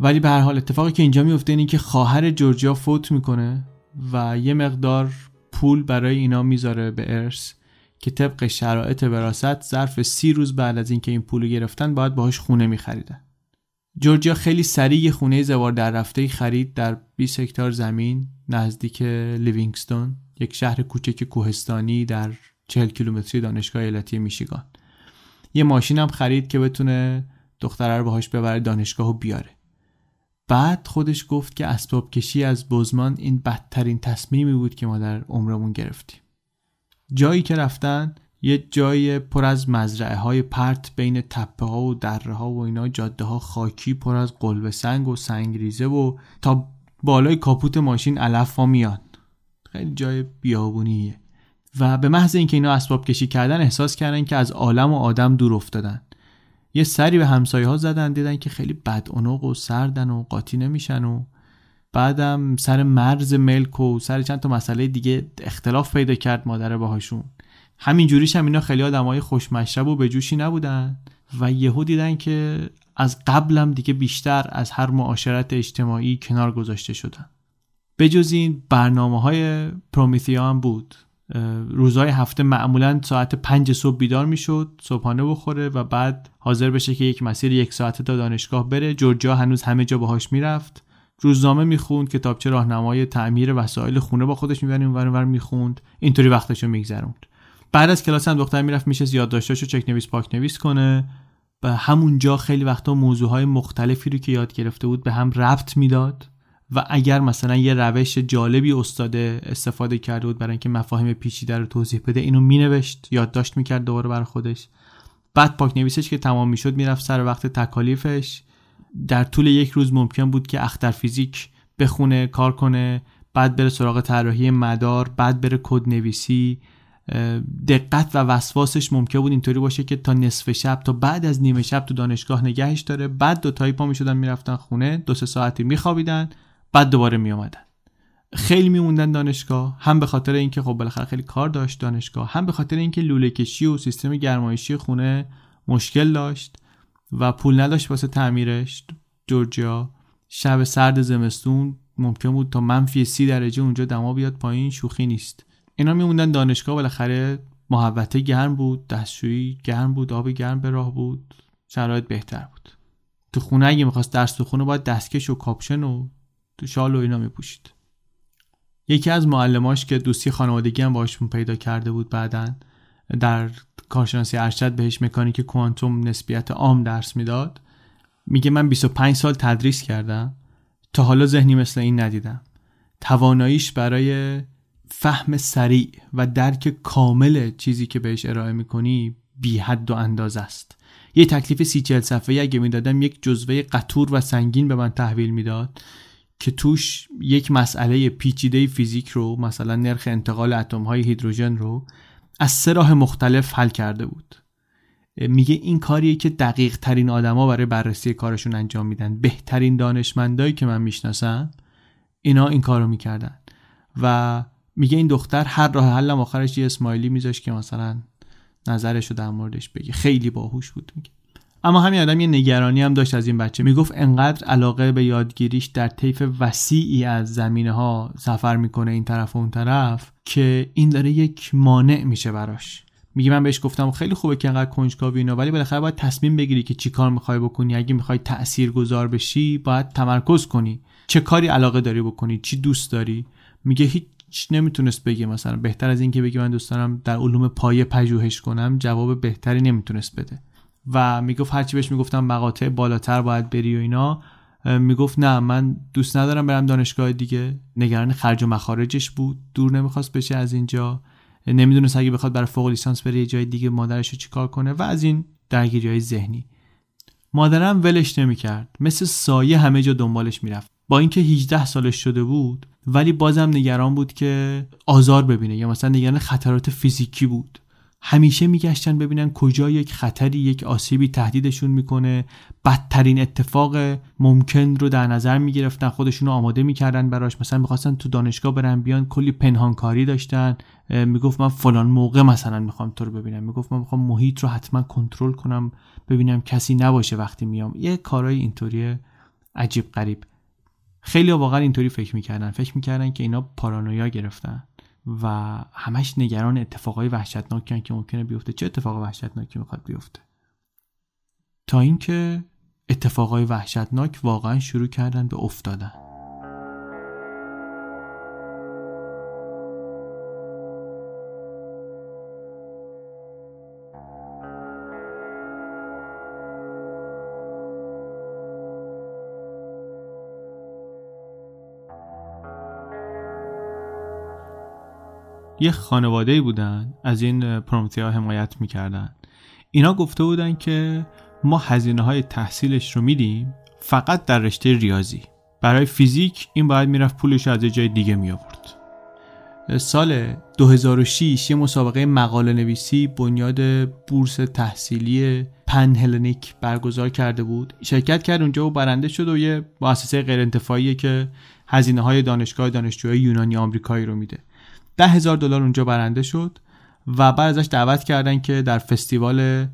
ولی به هر حال اتفاقی که اینجا میفته اینه که خواهر جورجیا فوت می‌کنه. و یه مقدار پول برای اینا می‌ذاره به ارث که طبق شرایط وراثت ظرف سی روز بعد از اینکه این پول گرفتن باید باهاش خونه میخریدن. جورجیا خیلی سریع یه خونه زوار در رفته خرید در 20 هکتار زمین نزدیک لیوینگستون یک شهر کوچک کوهستانی در 40 کیلومتری دانشگاه ایالتی میشیگان. یه ماشین هم خرید که بتونه دختره رو باهاش ببره دانشگاه و بیاره. بعد خودش گفت که اسباب کشی از بزمان این بدترین تصمیمی بود که ما در عمرمون گرفتیم. جایی که رفتن یه جای پر از مزرعه های پرت بین تپه ها و دره ها و اینا جاده ها خاکی پر از قلب سنگ و سنگریزه و تا بالای کاپوت ماشین علف ها میان. خیلی جای بیابونیه. و به محض اینکه اینا اسباب کشی کردن احساس کردن که از عالم و آدم دور افتادن. یه سری به همسایه ها زدن دیدن که خیلی بد و سردن و قاطی نمیشن و بعدم سر مرز ملک و سر چند تا مسئله دیگه اختلاف پیدا کرد مادر باهاشون. همین جوریش هم اینا خیلی آدمای خوشمشرب و بجوشی نبودن و یهو دیدن که از قبلم دیگه بیشتر از هر معاشرت اجتماعی کنار گذاشته شدن. بجز این برنامه های پرومیثیا هم بود. روزهای هفته معمولا ساعت پنج صبح بیدار می‌شد صبحانه بخوره و بعد حاضر بشه که یک مسیر یک ساعته تا دانشگاه بره. جورجیا هنوز همه جا باهاش می‌رفت. روزنامه می‌خوند کتابچه راهنمای تعمیر وسایل خونه با خودش می‌بریم اونور اونور می‌خوند. اینطوری وقتشو میگذروند. بعد از کلاس هم دختر می‌رفت میشه یادداشتاشو چک نویس پاک نویس کنه. و همونجا خیلی وقتا موضوعهای مختلفی رو که یاد گرفته بود به هم ربط می‌داد. و اگر مثلا یه روش جالبی استاده استفاده کرده بود برای اینکه مفاهیم پیچیده رو توضیح بده اینو مینوشت یادداشت می‌کرد دوباره برای خودش. بعد پاک نویسش که تمام می‌شد می‌رفت سر وقت تکالیفش. در طول یک روز ممکن بود که اختر فیزیک بخونه کار کنه بعد بره سراغ طراحی مدار بعد بره کد نویسی. دقت و وسواسش ممکن بود اینطوری باشه که تا نصف شب تا بعد از نیمه شب تو دانشگاه نگهش داره. بعد دو تایی پا می‌شدن می‌رفتن خونه دو سه ساعتی میخوابیدن. بعد دوباره میومدن خیلی میموندن دانشگاه هم به خاطر اینکه خب بالاخره خیلی کار داشت دانشگاه هم به خاطر اینکه لوله کشی و سیستم گرمایشی خونه مشکل داشت و پول نداشت واسه تعمیرش. جورجیا شب سرد زمستون ممکن بود تا منفی سی درجه اونجا دما بیاد پایین شوخی نیست. اینا میموندن دانشگاه بالاخره محوطه گرم بود دستشویی گرم بود آب گرم به راه بود شرایط بهتر بود. تو خونه اگه می‌خواست درس خونه باید دستکش و کاپشن و تو شال و اینا میپوشید. یکی از معلماش که دوستی خانوادگی هم باشون پیدا کرده بود بعدا در کارشناسی ارشد بهش مکانیک کوانتوم نسبیت عام درس می‌داد. میگه من 25 سال تدریس کردم تا حالا ذهنی مثل این ندیدم. تواناییش برای فهم سریع و درک کامل چیزی که بهش ارائه می‌کنی بی حد و اندازه است. یه تکلیف سی چل صفحه اگه می‌دادم یک جزوه قطور و سنگین به من تحویل می‌داد. که توش یک مسئله پیچیده فیزیک رو مثلا نرخ انتقال اتم های هیدروژن رو از سه راه مختلف حل کرده بود. میگه این کاریه که دقیق ترین آدما برای بررسی کارشون انجام میدن. بهترین دانشمندایی که من می‌شناسم اینا این کارو می‌کردن. و میگه این دختر هر راه حلم آخرش یه اسمایلی میذاش که مثلا نظرش رو در موردش بگه. خیلی باهوش بود میگه. اما همین آدم یه نگرانی هم داشت از این بچه. می‌گفت انقدر علاقه به یادگیریش در طیف وسیعی از زمینه ها سفر می‌کنه این طرف و اون طرف که این داره یک مانع میشه براش. میگه من بهش گفتم خیلی خوبه که انقدر کنجکاوی اینا ولی بالاخره باید تصمیم بگیری که چی کار می‌خوای بکنی. اگه می‌خوای تأثیر گذار بشی باید تمرکز کنی. چه کاری علاقه داری بکنی؟ چی دوست داری؟ میگه هیچ نمی‌تونست بگه مثلا. بهتر از اینکه بگه من دوست دارم در علوم پایه پژوهش کنم جواب بهتری نمی‌تونست بده. و می‌گفت هرچی بهش می‌گفتم مقاطع بالاتر باید بری و اینا. می‌گفت نه من دوست ندارم برم دانشگاه دیگه. نگران خرج و مخارجش بود. دور نمی‌خواست بشه از اینجا. نمی‌دونست اگه بخواد برای فوق لیسانس بره یه جای دیگه مادرش رو چیکار کنه و از این درگیری های ذهنی. مادرم ولش نمی‌کرد. مثل سایه همه جا دنبالش می‌رفت. با اینکه 18 سالش شده بود ولی بازم نگران بود که آزار ببینه یا مثلا نگران خطرات فیزیکی بود. همیشه میگشتن ببینن کجا یک خطری یک آسیبی تهدیدشون می‌کنه. بدترین اتفاق ممکن رو در نظر می‌گرفتن خودشون رو آماده می‌کردن براش. مثلا می‌خواستن تو دانشگاه برن بیان کلی پنهانکاری داشتن. می‌گفت من فلان موقع مثلا می‌خوام تو رو ببینم. می‌گفت من می‌خوام محیط رو حتما کنترل کنم ببینم کسی نباشه وقتی میام. یه کارای اینطوری عجیب غریب. خیلی واقعا اینطوری فکر می‌کردن. فکر می‌کردن که اینا پارانویا گرفتن. و همش نگران اتفاقای وحشتناکی که ممکنه بیفته. چه اتفاق وحشتناکی می‌خواد بیفته؟ تا اینکه اتفاقای وحشتناک واقعا شروع کردن به افتادن. یه خانواده بودن از این پرومتیا حمایت می‌کردن. اینا گفته بودن که ما هزینه های تحصیلش رو میدیم فقط در رشته ریاضی. برای فیزیک این باید می‌رفت پولش از جای دیگه می آورد سال 2006 یه مسابقه مقاله نویسی بنیاد بورس تحصیلی پن هلنیک برگزار کرده بود. شرکت کرد اونجا و برنده شد و یه مؤسسه غیر که هزینه های دانشگاه دانشجوهای یونانی آمریکایی رو میده. ده هزار دلار اونجا برنده شد و بعد ازش دعوت کردن که در فستیوال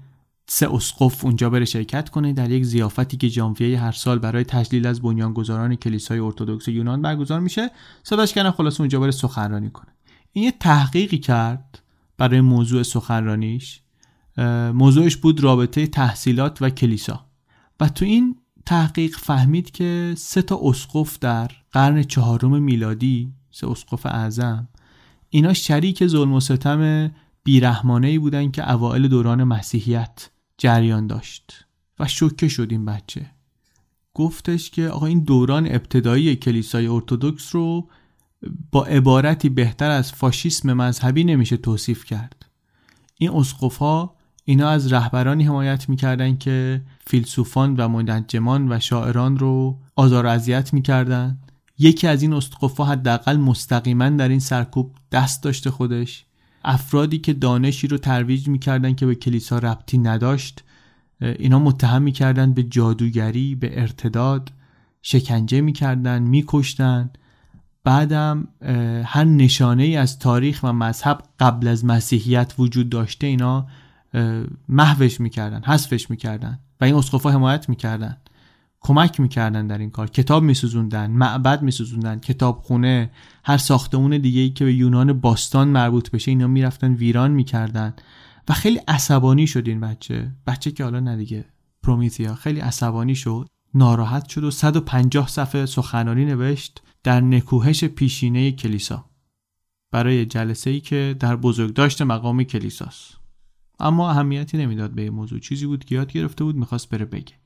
سه اسقف اونجا بره شرکت کنه در یک زیافتی که ژانویه هر سال برای تجلیل از بنیانگذاران کلیسای ارتدکس یونان برگزار میشه صداش کردن خلاص اونجا بره سخنرانی کنه. این یه تحقیقی کرد برای موضوع سخنرانیش. موضوعش بود رابطه تحصیلات و کلیسا. و تو این تحقیق فهمید که سه تا اسقف در قرن چهارم میلادی سه اسقف اعظم اینا شریک ظلم و ستم بیرحمانه بودن که اوائل دوران مسیحیت جریان داشت و شوکه شد این بچه. گفتش که آقا این دوران ابتدایی کلیسای ارتودکس رو با عبارتی بهتر از فاشیسم مذهبی نمیشه توصیف کرد. این ها اینا از رهبرانی حمایت می‌کردن که فیلسوفان و منجمان و شاعران رو آزار و اذیت می‌کردن. یکی از این اسقفا حداقل مستقیما در این سرکوب دست داشته خودش. افرادی که دانشی رو ترویج می‌کردن که به کلیسا ربطی نداشت اینا متهم می‌کردن به جادوگری به ارتداد شکنجه می‌کردن میکشتن. بعدم هر نشانه ای از تاریخ و مذهب قبل از مسیحیت وجود داشته اینا محوش می‌کردن حذفش می‌کردن و این اسقفا حمایت می‌کردن. کمک می‌کردن در این کار. کتاب میسوزوندن معبد میسوزوندن کتابخونه هر ساختمون دیگه ای که به یونان باستان مربوط بشه اینا می‌رفتن ویران می‌کردن. و خیلی عصبانی شد این بچه. بچه که حالا ندیگه پرومیتیا. خیلی عصبانی شد. ناراحت شد و 150 صفحه سخنرانی نوشت در نکوهش پیشینه کلیسا. برای جلسه ای که در بزرگداشت مقام کلیساست. اما اهمیتی نمی‌داد به این موضوع. چیزی بود که یاد گرفته بود می‌خواست بره بگه.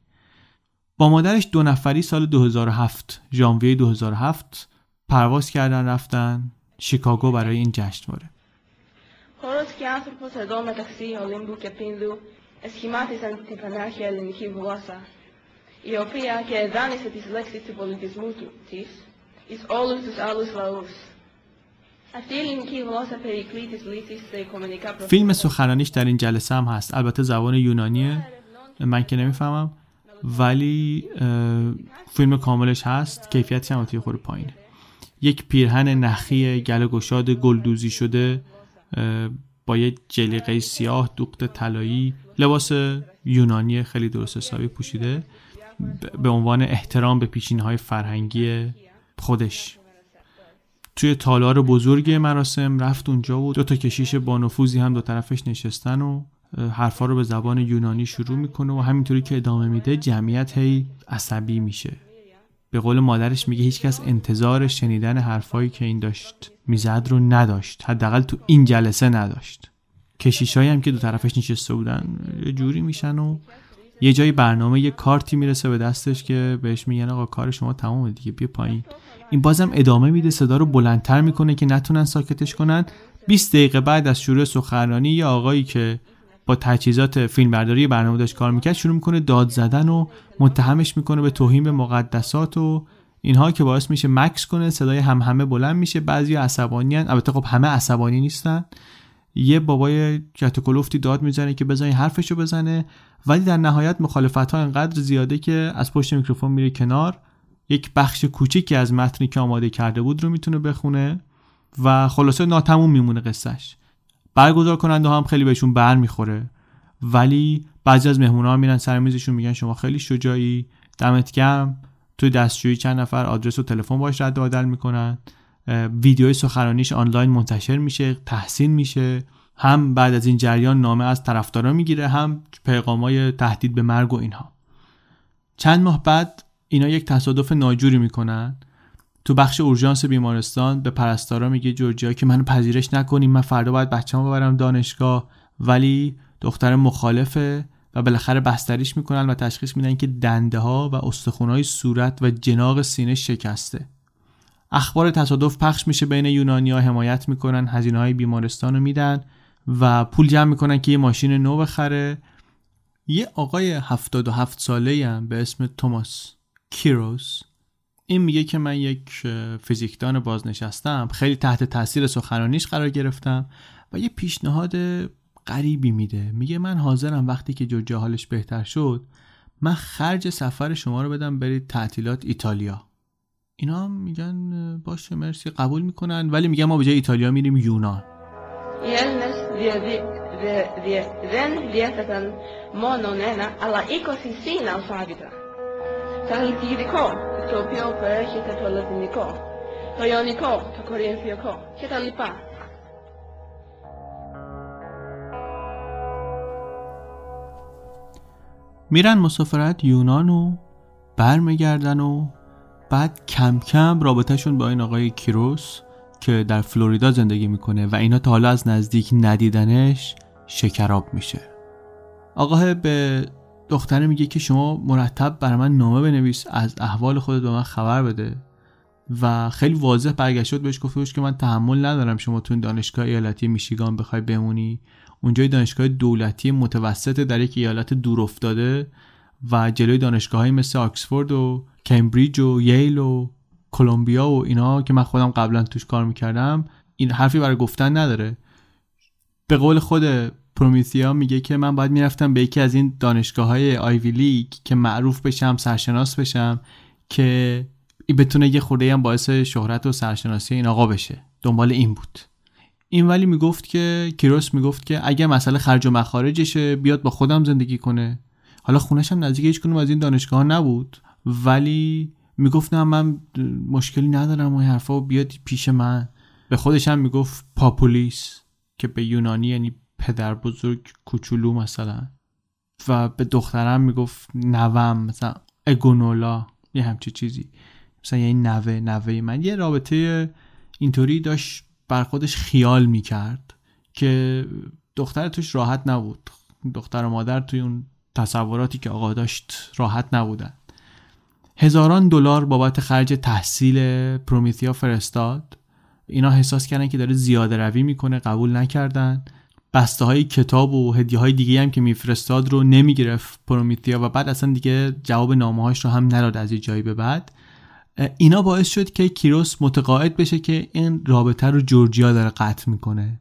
با مادرش دو نفری سال 2007 ژانویه 2007 پرواز کردن رفتن شیکاگو برای این جشن جشنواره. فیلم سخنانیش در این جلسه هم هست البته زبان یونانیه من که نمی‌فهمم ولی فیلم کاملش هست. کیفیتی هم خور پایینه. یک پیرهن نخی گل گشاد گلدوزی شده با یه جلیقه سیاه دوخت طلایی لباس یونانی خیلی درست حسابی پوشیده. به عنوان احترام به پیشین های فرهنگی خودش. توی تالار بزرگ مراسم رفت اونجا و دو تا کشیش با نفوذی هم دو طرفش نشستن و حرفا رو به زبان یونانی شروع می‌کنه و همینطوری که ادامه میده جمعیت هی عصبی میشه. به قول مادرش میگه هیچکس انتظار شنیدن حرفایی که این داشت می‌زد رو نداشت. حداقل تو این جلسه نداشت. کشیشایی هم که دو طرفش نشسته بودن یه جوری میشن و یه جای برنامه یه کارتی می‌رسه به دستش که بهش میگن آقا کار شما تمامه دیگه بیا پایین. این بازم ادامه میده صدا رو بلندتر می‌کنه که نتونن ساکتش کنن. 20 دقیقه بعد از شروع سخنرانی یه آقایی که با تجهیزات فیلمبرداری برنامه داشت کار می‌کرد شروع می‌کنه داد زدن و متهمش می‌کنه به توهین به مقدسات و اینها که باعث میشه مکس کنه صدای هم همه بلند میشه. بعضی عصبانی هن. البته خب همه عصبانی نیستن. یه بابای کتوکلوفتی داد می‌زنه که بزنی حرفشو بزنه. ولی در نهایت مخالفت ها انقدر زیاده که از پشت میکروفون میره کنار. یک بخش کوچیکی از متنی که آماده کرده بود رو می‌تونه بخونه و خلاصه ناتموم میمونه قصهش برگزار کننده هم خیلی بهشون بر می‌خوره. ولی بعضی از مهمونا هم میرن سر میزشون میگن شما خیلی شجاعی دمت گرم. توی دستشویی چند نفر آدرس و تلفن باش رد و بدل می‌کنن. ویدیوی سخنرانیش آنلاین منتشر میشه تحسین میشه. هم بعد از این جریان نامه از طرفدارا می‌گیره هم پیغامای تهدید به مرگ و اینها. چند ماه بعد اینا یک تصادف ناجوری می‌کنن. تو بخش اورژانس بیمارستان به پرستارا میگه جورجیا که منو پذیرش نکنیم من فردا باید بچه‌مو ببرم دانشگاه. ولی دختر مخالفه و بالاخره بستریش می‌کنن و تشخیص میدن که دنده ها و استخونهای صورت و جناق سینه شکسته. اخبار تصادف پخش میشه بین یونانیا حمایت می‌کنن هزینه های بیمارستان میدن و پول جمع می‌کنن که یه ماشین نو بخره. یه آقای 77 ساله هم به اسم توماس کیروس این میگه که من یک فیزیکدان بازنشستم خیلی تحت تاثیر سخنرانیش قرار گرفتم و یه پیشنهاد غریبی میده. میگه من حاضرم وقتی که جوجه حالش بهتر شد من خرج سفر شما رو بدم برید تعطیلات ایتالیا. اینا میگن باشه مرسی قبول می‌کنن ولی میگن ما به جای ایتالیا میریم یونان. Alfabeta. Tahitidiko, topio per hitatolotiniko. Toyoniko, tokorinfioko, kitalipa. میرن مسافرت یونان و برمیگردن و بعد کم کم رابطهشون با این آقای کیروس که در فلوریدا زندگی می‌کنه و اینا تا حالا از نزدیک ندیدنش شکراب میشه آقاه به دختره میگه که شما مرتب برای من نامه بنویس از احوال خودت به من خبر بده. و خیلی واضح برگشت شد بهش گفته که من تحمل ندارم شما تو دانشگاه ایالتی میشیگان بخوای بمونی. اونجای دانشگاه دولتی متوسط در یک ایالت دور افتاده و جلوی دانشگاه مثل آکسفورد و کمبریج و ییل و کلمبیا و اینا که من خودم قبلا توش کار می‌کردم این حرفی برای گفتن نداره. به قول خود پرومیثیا میگه که من باید می‌رفتم به یکی از این دانشگاه های آیوی لیگ که معروف بشم سرشناس بشم که بتونه یه خورده هم باعث شهرت و سرشناسی این آقا بشه. دنبال این بود. این ولی می‌گفت که کیروس می‌گفت که اگه مسئله خرج و مخارجشه بیاد با خودم زندگی کنه. حالا خونش هم نزدیک هیچ کنم از این دانشگاه نبود. ولی می‌گفت نه من مشکلی ندارم و حرفا بیاد پیش من. به خودش هم می‌گفت پاپولیس که به یونانی یعنی پدر بزرگ کوچولو مثلا. و به دخترم می‌گفت نوم مثلا اگونولا یه همچی چیزی. مثلا یه نوه نوه من یه رابطه اینطوری داشت بر خودش خیال می‌کرد که دختر توش راحت نبود. دختر و مادر توی اون تصوراتی که آقا داشت راحت نبودن. هزاران دلار بابت خرج تحصیل پرومیثیا فرستاد. اینا حساس کردن که داره زیاده روی می‌کنه قبول نکردن. بسته های کتاب و هدیه های دیگه هم که میفرستاد رو نمی‌گرفت پرومیثیا و بعد اصلا دیگه جواب نامه هاش رو هم نداد از یه جایی به بعد. اینا باعث شد که کیروس متقاعد بشه که این رابطه رو جورجیا داره قطع می‌کنه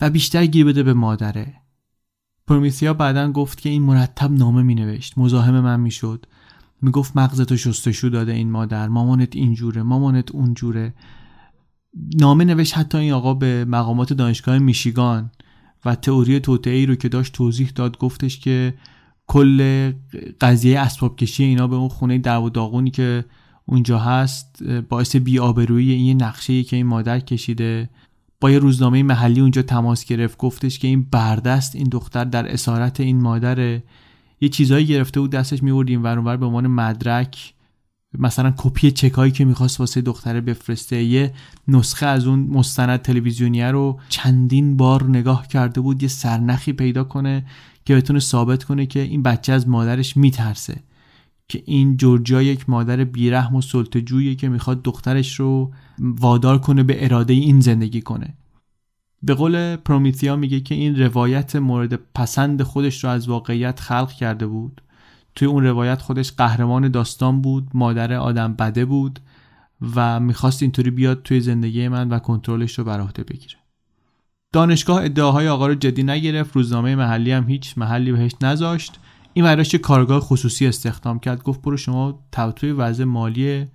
و بیشتر گیر بده به مادره. پرومیثیا بعدا گفت که این مرتب نامه مینوشت. مزاحم من می‌شد. می‌گفت مغزتو شستشو داده این مادر. مامانت اینجوره مامانت اونجوره. نامه نوشت حتی این آقا به مقامات دانشگاه میشیگان. و تئوری توطئه‌ای رو که داشت توضیح داد گفتش که کل قضیه اسباب کشی اینا به اون خونه در و داغونی که اونجا هست باعث بیآبرویی این نقشه که این مادر کشیده. با یه روزنامه محلی اونجا تماس گرفت گفتش که این بردست این دختر در اسارت این مادره. یه چیزایی گرفته بود دستش میورد این ور به عنوان مدرک. مثلا کپی چکایی که می‌خواست واسه دختره بفرسته یه نسخه از اون مستند تلویزیونیه رو چندین بار نگاه کرده بود یه سرنخی پیدا کنه که بتونه ثابت کنه که این بچه از مادرش میترسه. که این جورجیا یک مادر بیرحم و سلطجویی که می‌خواد دخترش رو وادار کنه به اراده این زندگی کنه. به قول پرومیتیا میگه که این روایت مورد پسند خودش رو از واقعیت خلق کرده بود. توی اون روایت خودش قهرمان داستان بود مادر آدم بده بود و می‌خواست اینطوری بیاد توی زندگی من و کنترلش رو بر عهده بگیره. دانشگاه ادعاهای آقا رو جدی نگرفت روزنامه محلی هم هیچ محلی بهش نذاشت. این براش کارگاه خصوصی استخدام کرد گفت برو شما توی وضع مالی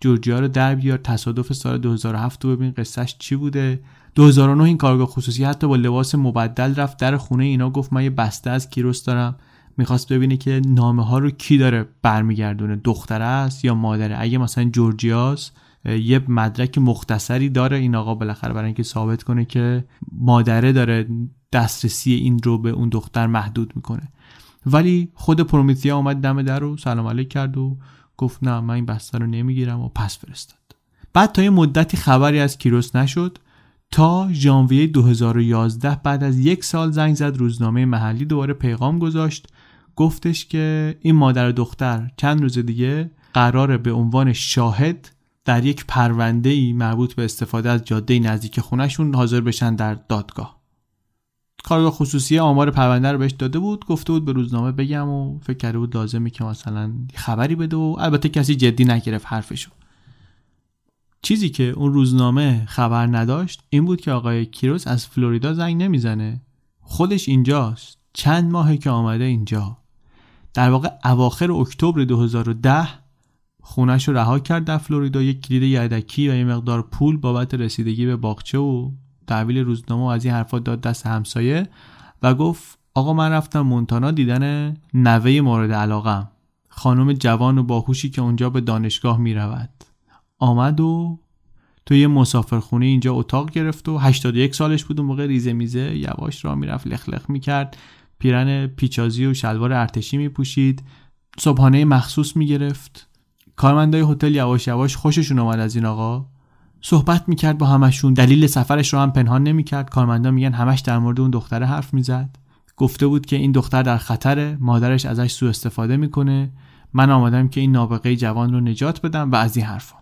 جورجیا رو در بیار تصادف سال 2007 رو ببین قصهش چی بوده. 2009 این کارگاه خصوصی حتی با لباس مبدل رفت در خونه اینا گفت من یه بسته از کیروس دارم. می‌خواست ببینه که نامه ها رو کی داره برمیگردونه دختره است یا مادره. اگه مثلا جورجیاس یه مدرک مختصری داره این آقا بالاخره برای اینکه ثابت کنه که مادره داره دسترسی این رو به اون دختر محدود می‌کنه. ولی خود پرومیتیا اومد دم در رو سلام علیک کرد و گفت نه من این بسته رو نمی‌گیرم و پس فرستاد. بعد تا یه مدتی خبری از کیروس نشد. تا ژانویه 2011 بعد از یک سال زنگ زد روزنامه محلی دوباره پیغام گذاشت. گفتش که این مادر و دختر چند روز دیگه قراره به عنوان شاهد در یک پرونده ای مربوط به استفاده از جاده نزدیک خونشون حاضر بشن در دادگاه. کارگاه خصوصی آمار پرونده رو بهش داده بود گفته بود به روزنامه بگم و فکر کرده بود لازمه که مثلا خبری بده و البته کسی جدی نگرفت حرفشو. چیزی که اون روزنامه خبر نداشت این بود که آقای کیروس از فلوریدا زنگ نمی‌زنه. خودش اینجاست. چند ماهه که آمده اینجا. در واقع اواخر اکتبر 2010 خونش رو رها کرد در فلوریدا یک کلید یدکی و یه مقدار پول بابت رسیدگی به باغچه و تحویل روزنامه و از این حرفات داد دست همسایه و گفت آقا من رفتم مونتانا دیدن نوه مورد علاقم خانم جوان و باهوشی که اونجا به دانشگاه می رود آمد و تو یه مسافرخونه اینجا اتاق گرفت و 81 سالش بود اون موقع ریزه میزه یواش را می‌رفت لخ لخ می‌کرد. پیرن پیچازی و شلوار ارتشی میپوشید. صبحانه مخصوص می‌گرفت. کارمندای هتل یواش یواش خوششون اومد از این آقا. صحبت می‌کرد با همشون. دلیل سفرش رو هم پنهان نمی‌کرد. کارمندا میگن همش در مورد اون دختره حرف می‌زد. گفته بود که این دختر در خطره. مادرش ازش سوء استفاده می‌کنه. من آمدم که این نابغه جوان رو نجات بدم و از این حرفا.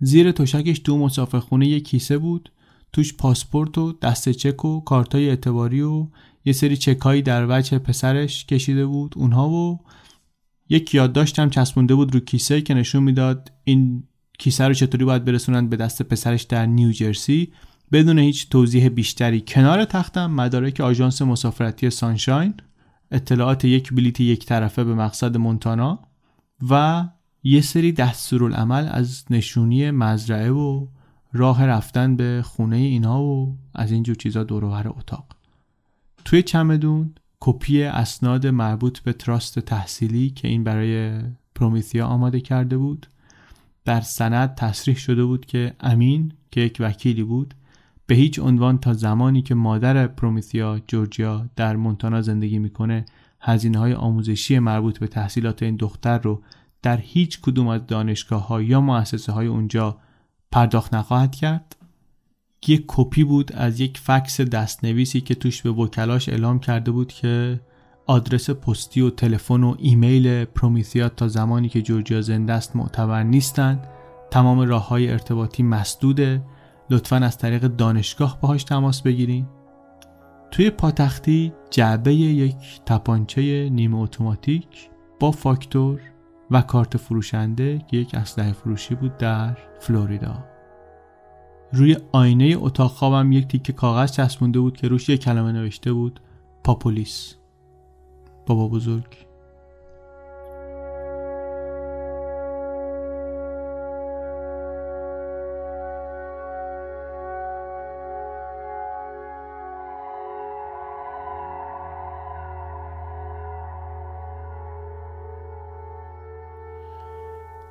زیر تشکش تو مسافرخونه یه کیسه بود. توش پاسپورت و دست چک و کارتای اعتباری و یه سری چکایی در وجه پسرش کشیده بود اونها و یک یادداشتم چسبونده بود رو کیسه که نشون می‌داد این کیسه رو چطوری باید برسونند به دست پسرش در نیوجرسی بدون هیچ توضیح بیشتری کنار تختم مدارک آژانس مسافرتی سانشاین اطلاعات یک بلیت یک طرفه به مقصد مونتانا و یه سری دستورالعمل از نشونی مزرعه و راه رفتن به خونه اینا و از اینجور چیزا دور اتاق. توی چمدون کپی اسناد مربوط به تراست تحصیلی که این برای پرومیثیا آماده کرده بود در سند تصریح شده بود که امین که یک وکیلی بود به هیچ عنوان تا زمانی که مادر پرومیثیا جورجیا در مونتانا زندگی می‌کنه هزینه های آموزشی مربوط به تحصیلات این دختر رو در هیچ کدوم از دانشگاه ها یا مؤسسه های اونجا پرداخت نخواهد کرد. یک کپی بود از یک فکس دستنویسی که توش به وکلاش اعلام کرده بود که آدرس پستی و تلفن و ایمیل پرومیثیا تا زمانی که جورجیا زنده است معتبر نیستند. تمام راه های ارتباطی مسدوده. لطفا از طریق دانشگاه باهاش تماس بگیرین. توی پاتختی جعبه یک تپانچه نیمه اتوماتیک با فاکتور و کارت فروشنده که یک اسلحه فروشی بود در فلوریدا. روی آینه اتاق خوابم یک تیکه کاغذ چسبونده بود که روش یک کلمه نوشته بود پاپولیس. بابا بزرگ.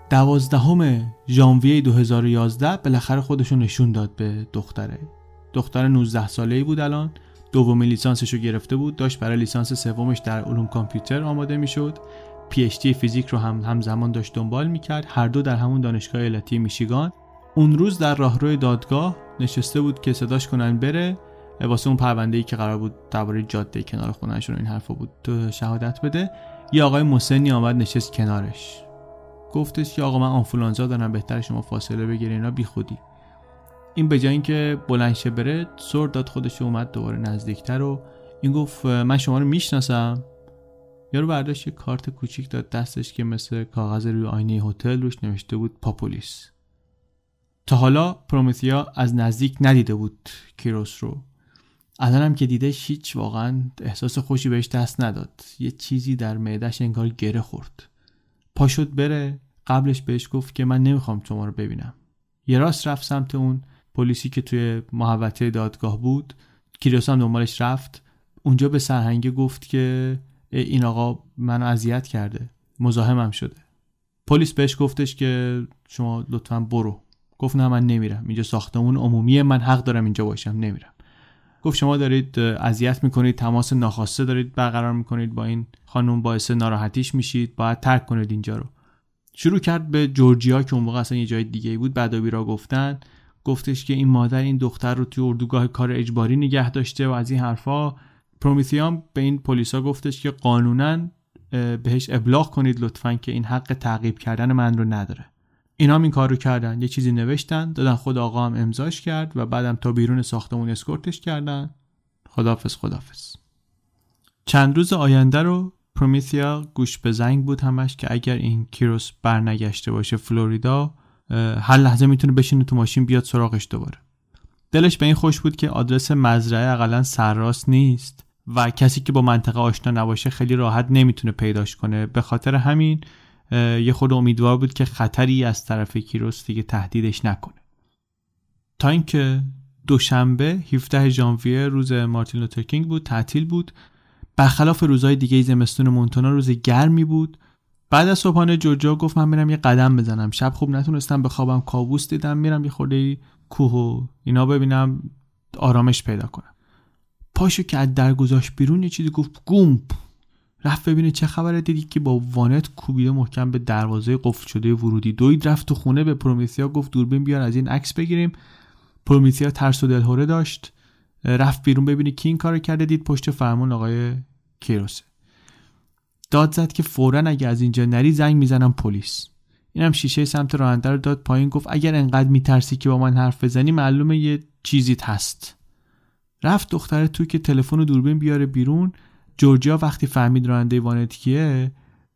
دوازدهم ژانویه 2011 بالاخره خودشو نشون داد به دختره. دختر 19 ساله ای بود الان. دومین لیسانسش رو گرفته بود. داشت برای لیسانس سومش در علوم کامپیوتر آماده می‌شد. پی اچ فیزیک رو هم همزمان داشت دنبال می‌کرد. هر دو در همون دانشگاه ایالتی میشیگان. اون روز در راهروی دادگاه نشسته بود که صداش کنن بره. واسه اون پرونده ای که قرار بود درباره جاده کنار خونهشون این حرفا بود تو شهادت بده. یه آقای مسنی آمد نشست کنارش. گفتش که آقا من آنفولانزا دارم بهتر شما فاصله بگیرین اینا بی خودی. این به جای اینکه بلندشه بره سر داد خودش اومد دوباره نزدیکتر و این گفت من شما رو می‌شناسم؟ یارو برداشت یه کارت کوچیک داد دستش که مثل کاغذ روی آینه هتل روش نوشته بود پاپولیس. تا حالا پرومتیا از نزدیک ندیده بود کیروس رو. الان هم که دیده هیچ واقعا احساس خوشی بهش دست نداد. یه چیزی در معدش انگار گره خورد. پا شد بره قبلش بهش گفت که من نمی‌خوام شما رو ببینم. یه راست رفت سمت اون پلیسی که توی محوطه دادگاه بود. کیروس هم دنبالش رفت. اونجا به سرهنگه گفت که این آقا منو اذیت کرده. مزاحمم شده. پلیس بهش گفتش که شما لطفا برو. گفت نه من نمیرم. اینجا ساختمون عمومیه من حق دارم اینجا باشم. نمیرم. گفت شما دارید اذیت می‌کنید تماس ناخواسته دارید برقرار می‌کنید با این خانم باعث ناراحتیش میشید باید ترک کنید اینجا رو. شروع کرد به جورجیا که اون موقع اصلا یه جای دیگه بود بعدا را گفتن. گفتش که این مادر این دختر رو توی اردوگاه کار اجباری نگه داشته و از این حرفا. پرومیتیام به این پلیسا گفتش که قانونا بهش ابلاغ کنید لطفا که این حق تعقیب کردن من رو نداره. اینا هم این کار رو کردن. یه چیزی نوشتن دادن خود آقا هم امضاش کرد و بعدم تا بیرون ساختمون اسکورتش کردن. خدافز خدافز چند روز آینده رو پرومیثیا گوش به زنگ بود همش که اگر این کیروس برنگشته باشه فلوریدا هر لحظه می‌تونه بشینه تو ماشین بیاد سراغش دوباره. دلش به این خوش بود که آدرس مزرعه اقلا سرراست نیست و کسی که با منطقه آشنا نباشه خیلی راحت نمی‌تونه پیداش کنه. به خاطر همین یه خود امیدوار بود که خطری از طرف کیروس دیگه تهدیدش نکنه. تا اینکه دوشنبه 17 ژانویه روز مارتین لوتر کینگ بود تعطیل بود. برخلاف روزهای دیگه زمستون مونتانا روز گرمی بود. بعد از صبحانه جورجیا گفت من میرم یه قدم بزنم. شب خوب نتونستم بخوابم کابوس دیدم میرم یه خورده کوه و اینا ببینم آرامش پیدا کنم. پاشو که از در گذاشت بیرون یه چیزی گفت گومپ. رفت ببینه چه خبره. دیدی که با وانت کوبیده محکم به دروازه قفل شده ورودی. دوید رفت تو خونه به پرومیثیا گفت دوربین بیار از این عکس بگیریم. پرومیثیا ترس و دلهوره داشت. رفت بیرون ببینی کی این کارو کرده. دید پشت فرمون آقای کیروسه. داد زد که فورا اگه از اینجا نری زنگ می‌زنم پلیس. اینم شیشه سمت راننده رو داد پایین گفت اگر انقدر میترسی که با من حرف بزنی معلومه یه چیزیت هست. رفت دختر تو که تلفن و دوربین بیاره بیرون. جورجیا وقتی فهمید راننده وانت کیه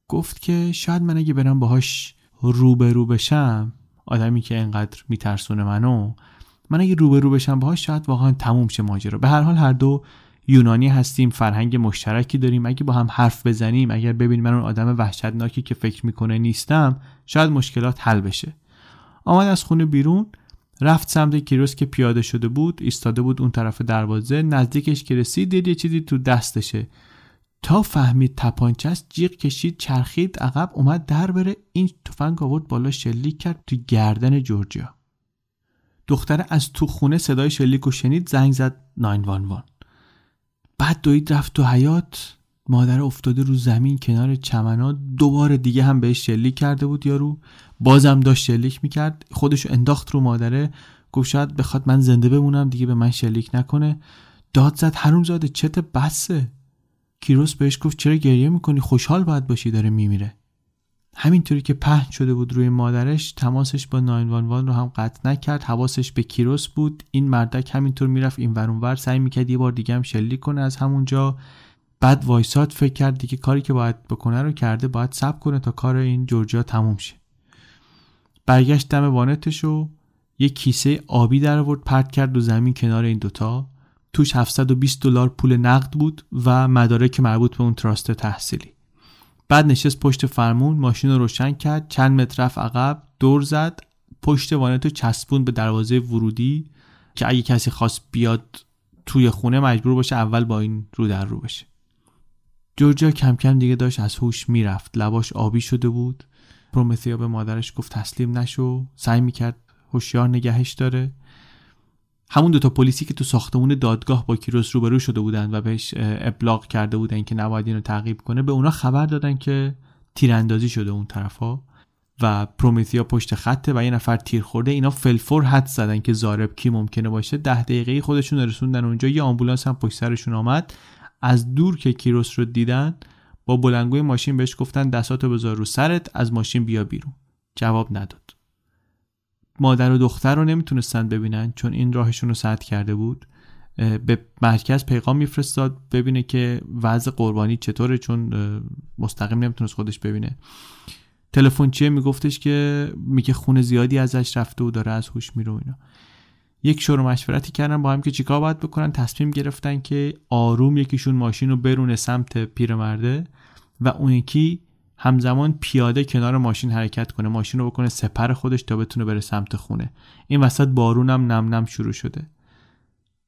گفت که شاید من اگه برم باهاش روبرو بشم آدمی که انقدر میترسونه منو من اگه روبرو بشم باهاش شاید واقعا تموم شه ماجرا. به هر حال هر دو یونانی هستیم فرهنگ مشترکی داریم. اگه با هم حرف بزنیم اگر ببینیم من اون آدم وحشتناکی که فکر می‌کنه نیستم شاید مشکلات حل بشه. آمد از خونه بیرون رفت سمت کیروس که پیاده شده بود ایستاده بود اون طرف دروازه. نزدیکش که رسید دید یه چیزی تو دستشه. تا فهمید تپانچه است جیغ کشید چرخید عقب اومد در بره. این تفنگ آورد بالا شلیک کرد تو گردن جورجیا. دختره از تو خونه صدای شلیک و شنید زنگ زد 911 بعد دوید رفت تو حیات مادر افتاده رو زمین کنار چمنا. دوباره دیگه هم بهش شلیک کرده بود یارو. بازم داشت شلیک می‌کرد. خودشو انداخت رو مادره. گفت شاید بخواد من زنده بمونم دیگه به من شلیک نکنه. داد زد هنوز زاده چت بسه. کیروس بهش گفت چرا گریه می‌کنی؟ خوشحال باید باشی داره میمیره. همینطوری که پهن شده بود روی مادرش تماسش با 911 رو هم قطع نکرد. حواسش به کیروس بود. این مردک همینطور می‌رفت این ور سعی می‌کرد یه بار دیگه هم شلیک کنه از همونجا بعد وایساد فکر کرد دیگه کاری که باید بکنه رو کرده باید سب کنه تا کار این جورجیا تموم شه. برگشت دم وانتش و یه کیسه آبی در آورد پرت کرد و زمین کنار این دوتا. توش 720 دلار پول نقد بود و مدارک مربوط به اون تراست تحصیلی. بعد نشست پشت فرمون ماشین رو روشن کرد چند متر رفت عقب دور زد پشت وانتو چسبون به دروازه ورودی که اگه کسی خواست بیاد توی خونه مجبور باشه اول با این رو در رو بشه. جورجیا کم کم دیگه داشت از هوش می‌رفت. لباش آبی شده بود. پرومثیا به مادرش گفت تسلیم نشو. سعی می‌کرد هوشیار نگهش داره. همون دوتا پلیسی که تو ساختمون دادگاه با کیروس روبرو شده بودن و بهش ابلاغ کرده بودن که نباید اینو تعقیب کنه به اونا خبر دادن که تیراندازی شده اون طرفا و پرومیتیا پشت خطه و یه نفر تیر خورده. اینا فلفور حد زدن که زارب کی ممکنه باشه. ده دقیقه خودشون رسوندن اونجا یه آمبولانس هم پشت سرشون آمد. از دور که کیروس رو دیدن با بلنگوی ماشین بهش گفتن دستاتو بذار رو سرت از ماشین بیا بیرون. جواب نداد. مادر و دختر رو نمی‌تونستن ببینن چون این راهشون رو سد کرده بود به مرکز پیغام میفرستاد ببینه که وضع قربانی چطوره چون مستقیم نمی‌تونست خودش ببینه. تلفن چیه؟ میگفتش که میگه خون زیادی ازش رفته و داره از هوش میره اینا. یک شور مشورتی کردن با هم که چیکار باید بکنن؟ تصمیم گرفتن که آروم یکیشون ماشین رو برونه سمت پیرمرده و اون یکی همزمان پیاده کنار ماشین حرکت کنه ماشین رو بکنه سپر خودش تا بتونه بره سمت خونه. این وسط بارونم نم نم شروع شده.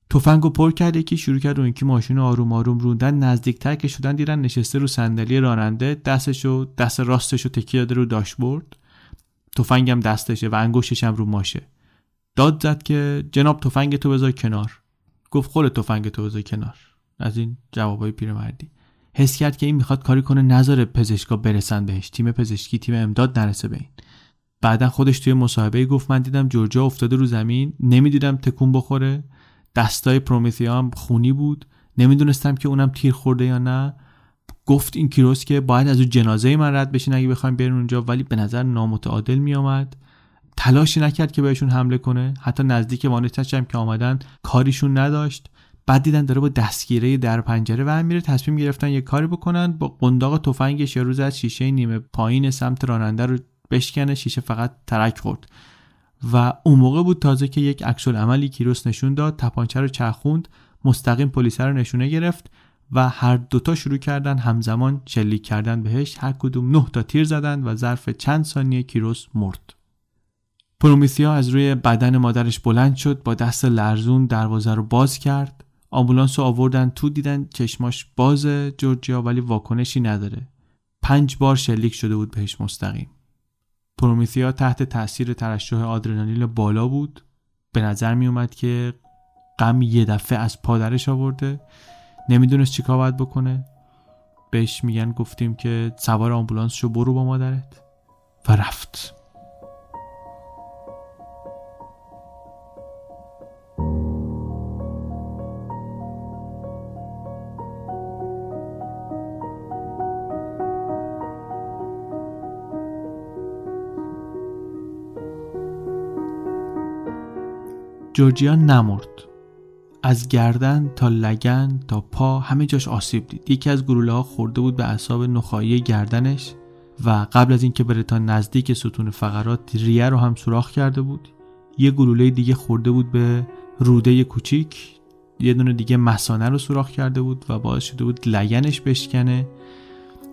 تفنگو پر کرد یکی شروع کرد اون یکی ماشین آروم آروم روندن نزدیکتر که شدن دیدن نشسته رو صندلی راننده دستشو دست راستشو تکیه داده رو داشبورد. تفنگم دستشه و انگشتش هم رو ماشه. داد زد که جناب تفنگ تو بذار کنار. گفت خود تفنگ تو بذار کنار. از این جوابای پیرمردی. حس کرد که این می‌خواد کاری کنه نذاره پزشکا برسن بهش. تیم پزشکی تیم امداد نرسه به این. بعدا خودش توی مصاحبه گفت من دیدم جورجیا افتاده رو زمین نمی‌دیدم تکون بخوره. دستای پرومتیا هم خونی بود. نمی‌دونستم که اونم تیر خورده یا نه. گفت این کیروس که باید از اون جنازه من رد بشین اگه بخوایم برین اونجا. ولی به نظر نامتعادل میآمد. تلاشی نکرد که بهشون حمله کنه. حتی نزدیک وانتش هم که آمدن کاریشون نداشت. بعد دیدن داره با دستگیره در پنجره و میره تصمیم گرفتن یه کاری بکنن با قنداق تفنگش روز از شیشه نیمه پایین سمت راننده رو بشکنه شیشه فقط ترک خورد. و اون موقع بود تازه که یک عکس عملی کیروس نشون داد تپانچه رو چرخوند مستقیم پلیس رو نشونه گرفت و هر دوتا شروع کردن همزمان شلیک کردن بهش. هر کدوم نه تا تیر زدن و ظرف چند ثانیه کیروس مرد. پرومیثیا از روی بدن مادرش بلند شد با دست لرزون دروازه رو باز کرد. آمبولانس رو آوردن تو دیدن چشماش باز جورجیا ولی واکنشی نداره. پنج بار شلیک شده بود بهش مستقیم. پرومیثیا تحت تاثیر ترشح آدرنالین بالا بود. به نظر می اومد که غم یه دفعه از پادرش آورده. نمی‌دونست چیکار باید بکنه. بهش میگن گفتیم که سوار آمبولانس شو برو با مادرت. و رفت. جورجیا نمرد. از گردن تا لگن تا پا همه جاش آسیب دید. یکی از گلوله ها خورده بود به اعصاب نخاعی گردنش و قبل از اینکه بره تا نزدیک ستون فقرات ریه رو هم سوراخ کرده بود. یه گلوله دیگه خورده بود به روده کوچیک. یه دونه دیگه مثانه رو سوراخ کرده بود و باعث شده بود لگنش بشکنه.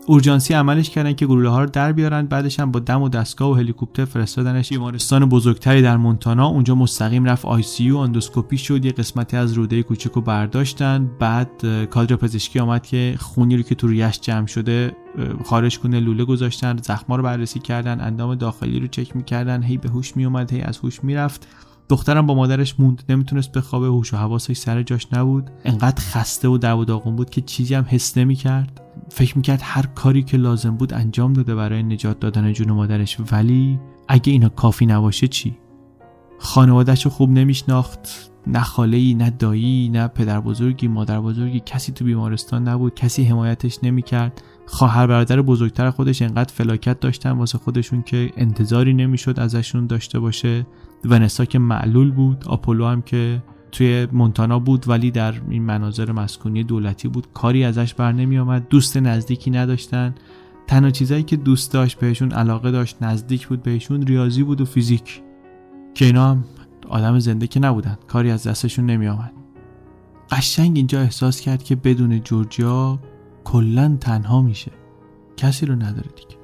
اورژانسی عملش کردن که گلوله ها رو در بیارن بعدش هم با دم و دستگاه و هلیکوپتر فرستادنش. بیمارستان بزرگتری در مونتانا. اونجا مستقیم رفت ICU و اندوسکوپی شد یه قسمتی از روده کوچک رو برداشتن. بعد کادر پزشکی آمد که خونی رو که تو ریش جمع شده خارج کنه لوله گذاشتن زخما رو بررسی کردن اندام داخلی رو چک می‌کردن هی به هوش میومد هی از هوش می‌رفت. دخترم با مادرش موند نمی‌تونست بخوابه هوش و حواسش سر جاش نبود. انقدر خسته و دو و داغون بود که چیزی هم حس نمی‌کرد. فکر می‌کرد هر کاری که لازم بود انجام داده برای نجات دادن جون مادرش. ولی اگه اینا کافی نباشه چی؟ خانوادهش رو خوب نمیشناخت نه خاله نه دایی نه پدر بزرگی مادر بزرگی. کسی تو بیمارستان نبود کسی حمایتش نمی‌کرد. خواهر برادر بزرگتر خودش انقدر فلاکت داشتن واسه خودشون که انتظاری نمی‌شد ازشون داشته باشه. ونسا که معلول بود آپولو هم که توی مونتانا بود ولی در این مناظر مسکونی دولتی بود. کاری ازش بر نمی آمد دوست نزدیکی نداشتن. تنها چیزایی که دوست داشت بهشون علاقه داشت نزدیک بود بهشون ریاضی بود و فیزیک. که اینا هم آدم زنده که نبودن. کاری از دستشون نمی آمد قشنگ اینجا احساس کرد که بدون جورجیا کلا تنها میشه. کسی رو نداره دیگه.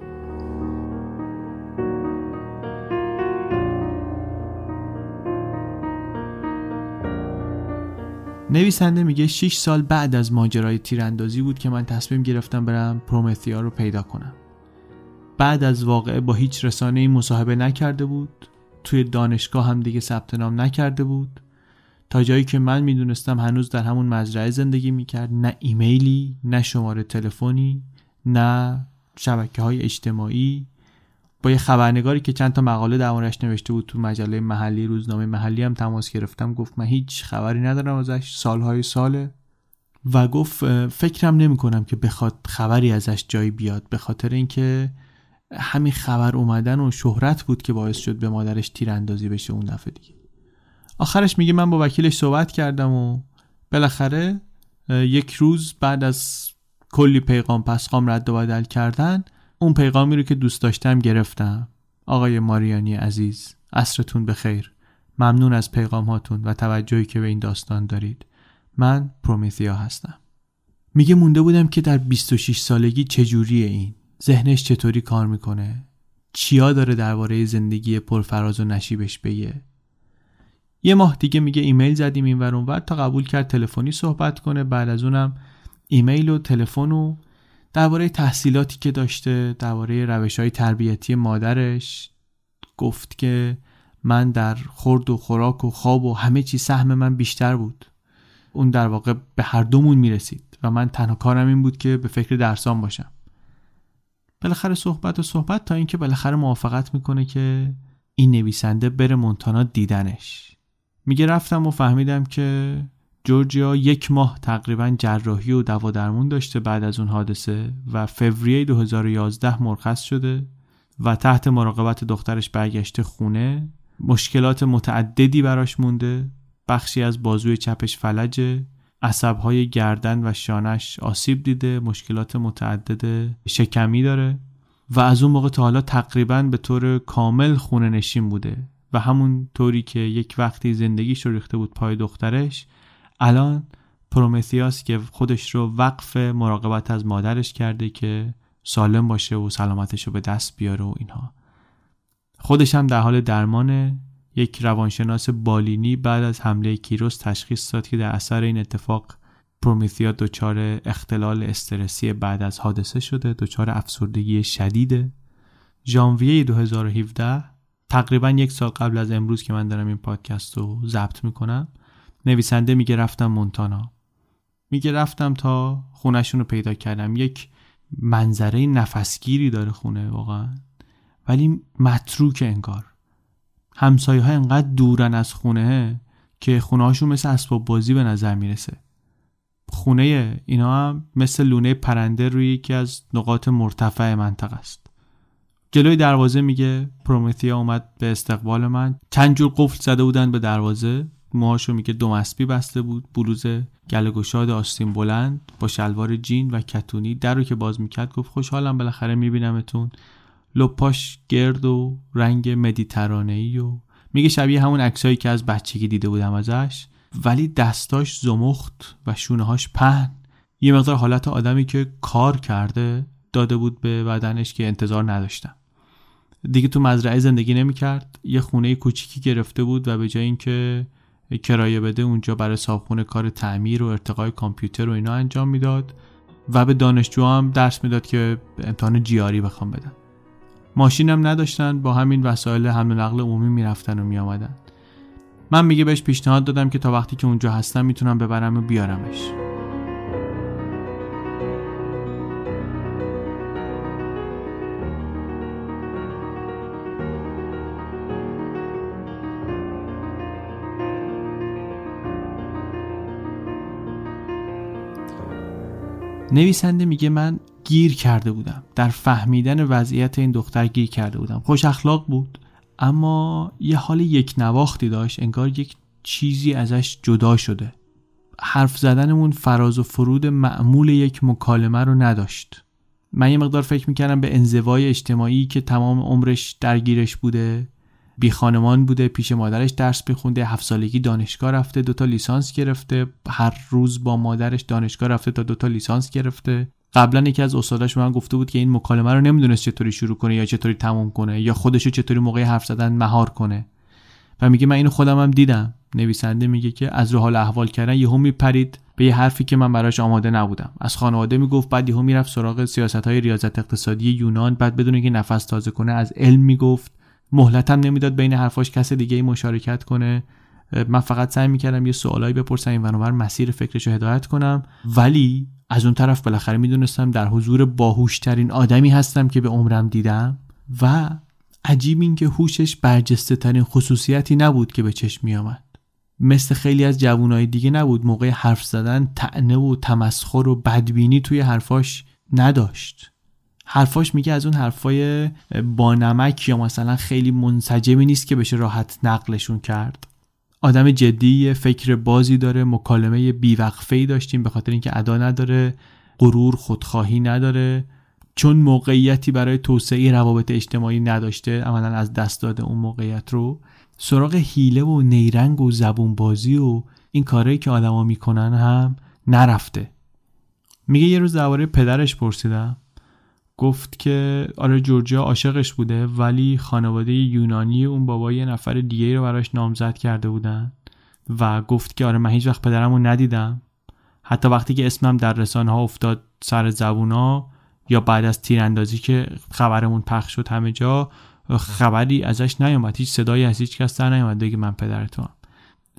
نویسنده میگه 6 سال بعد از ماجرای تیراندازی بود که من تصمیم گرفتم برم پرومتیا رو پیدا کنم. بعد از واقعه با هیچ رسانه ای مصاحبه نکرده بود. توی دانشگاه هم دیگه ثبت نام نکرده بود. تا جایی که من می‌دونستم هنوز در همون مزرعه زندگی می‌کرد. نه ایمیلی نه شماره تلفنی نه شبکه های اجتماعی. با یه خبرنگاری که چند تا مقاله دربارش نوشته بود تو مجله محلی روزنامه محلی هم تماس گرفتم. گفت من هیچ خبری ندارم ازش سالهای ساله. و گفت فکرم نمی کنم که بخواد خبری ازش جایی بیاد. به خاطر اینکه همین خبر اومدن و شهرت بود که باعث شد به مادرش تیراندازی بشه اون دفعه دیگه. آخرش میگه من با وکیلش صحبت کردم و بالاخره یک روز بعد از کلی پیغام پسخام رد و بدل کردن اون پیغامی رو که دوست داشتم گرفتم. آقای ماریانی عزیز عصرتون بخیر. ممنون از پیغام هاتون و توجهی که به این داستان دارید. من پرومیثیا هستم. میگه مونده بودم که در 26 سالگی چجوریه این؟ ذهنش چطوری کار می‌کنه؟ چیا داره درباره زندگی پرفراز و نشیبش بگه؟ یه ماه دیگه میگه ایمیل زدیم این ور تا قبول کرد تلفنی صحبت کنه. بعد از اونم ایمیل و تلفن و درباره تحصیلاتی که داشته درباره روش های تربیتی مادرش گفت که من در خورد و خوراک و خواب و همه چی سهم من بیشتر بود. اون در واقع به هر دومون می‌رسید و من تنها کارم این بود که به فکر درسان باشم. بالاخره صحبت و صحبت تا اینکه بالاخره موافقت می‌کنه که این نویسنده بره مونتانا دیدنش. میگه رفتم و فهمیدم که جورجیا یک ماه تقریبا جراحی و دوا درمون داشته بعد از اون حادثه و فوریه 2011 مرخص شده و تحت مراقبت دخترش برگشته خونه مشکلات متعددی براش مونده بخشی از بازوی چپش فلجه عصبهای گردن و شانش آسیب دیده مشکلات متعدد شکمی داره و از اون موقع تا حالا تقریبا به طور کامل خونه نشین بوده و همون طوری که یک وقتی زندگیش رو ریخته بود پای دخترش الان پرومتیاس که خودش رو وقف مراقبت از مادرش کرده که سالم باشه و سلامتش رو به دست بیاره و اینها. خودش هم در حال درمان یک روانشناس بالینی بعد از حمله کیروس تشخیص داد که در اثر این اتفاق پرومیثیا دچار اختلال استرسی بعد از حادثه شده دچار افسردگی شدیده ژانویه 2017 تقریبا یک سال قبل از امروز که من دارم این پادکست رو ضبط می‌کنم نویسنده میگه رفتم مونتانا. میگه رفتم تا خونشون رو پیدا کردم. یک منظره نفسگیری داره خونه واقعا. ولی متروک انگار. همسایه ها انقدر دورن از خونه که خونه هاشون مثل اسباب بازی به نظر می‌رسه. خونه اینا هم مثل لونه پرنده روی یکی از نقاط مرتفع منطقه است. جلوی دروازه میگه پرومتیا اومد به استقبال من. چند جور قفل زده بودن به دروازه. موهاشو میگه دو مسبی بسته بود بلوز گل گشاد آستین بلند با شلوار جین و کتونی در رو که باز می‌کرد گفت خوشحالم بالاخره میبینمتون. لپاش گرد و رنگ مدیترانه ای و میگه شبیه همون عکسایی که از بچگی دیده بودم ازش. ولی دستاش زمخت و شونه هاش پهن. یه مقدار حالت آدمی که کار کرده داده بود به بدنش که انتظار نداشتم. دیگه تو مزرعه زندگی نمی‌کرد. یه خونه کوچیکی گرفته بود و به جای اینکه کرایه بده اونجا برای صابخونه کار تعمیر و ارتقای کامپیوتر و اینا انجام می‌داد و به دانشجو هم درس می‌داد که امتحان جیاری بخوام بدن. ماشینم نداشتن با همین وسایل حمل و نقل عمومی می‌رفتن و میآمدن. من میگه بهش پیشنهاد دادم که تا وقتی که اونجا هستم می‌تونم ببرم و بیارمش. نویسنده میگه من گیر کرده بودم. در فهمیدن وضعیت این دختر گیر کرده بودم. خوش اخلاق بود اما یه حال یک نواختی داشت. انگار یک چیزی ازش جدا شده. حرف زدنمون فراز و فرود معمول یک مکالمه رو نداشت. من یه مقدار فکر می‌کردم به انزوای اجتماعی که تمام عمرش درگیرش بوده. بی خانمان بوده پیش مادرش درس بخونده هفت سالگی دانشگاه رفته دوتا لیسانس گرفته. هر روز با مادرش دانشگاه رفته تا دوتا لیسانس گرفته. قبلا یکی از استاداش به من گفته بود که این مکالمه رو نمی‌دونست چطوری شروع کنه یا چطوری تموم کنه یا خودشو چطوری موقع حرف زدن مهار کنه. و میگه من اینو خودم هم دیدم. نویسنده میگه که از رو حال احوال کردن یهو میپرید به یه حرفی که من براش آماده نبودم. از خانواده می‌گفت بعد یهو می‌رفت سراغ سیاست های ریاضت اقتصادی یونان بعد بدون که نفس تازه کنه از علم می‌گفت. مهلتم نمی‌داد بین حرفاش کس دیگه ای مشارکت کنه. من فقط سعی می‌کردم یه سوالایی بپرسم این ونوبر مسیر فکرش رو هدایت کنم. ولی از اون طرف بالاخره می‌دونستم در حضور باهوشترین آدمی هستم که به عمرم دیدم و عجیب این که هوشش برجسته ترین خصوصیتی نبود که به چشم می آمد. مثل خیلی از جوانای دیگه نبود. موقع حرف زدن تعنه و تمسخر و بدبینی توی حرفاش نداشت. حرفاش میگه از اون حرفای با نمک یا مثلا خیلی منسجمی نیست که بشه راحت نقلشون کرد. آدم جدی فکر بازی داره مکالمه بیوقفه داشتیم به خاطر اینکه ادا نداره غرور خودخواهی نداره. چون موقعیتی برای توسعه روابط اجتماعی نداشته عملا از دست داده اون موقعیت رو. سراغ حیله و نیرنگ و زبون بازی و این کارهایی که آدما می‌کنن هم نرفته. میگه یه روز درباره پدرش پرسیدم. گفت که آره جورجیا عاشقش بوده ولی خانواده یونانی اون بابا یه نفر دیگه رو براش نامزد کرده بودن و گفت که آره من هیچ وقت پدرم رو ندیدم. حتی وقتی که اسمم در رسانه ها افتاد سر زبونا یا بعد از تیراندازی که خبرمون پخش شد همه جا خبری ازش نیومد. هیچ صدایی از هیچ کس در نیومد بگه من پدرتونم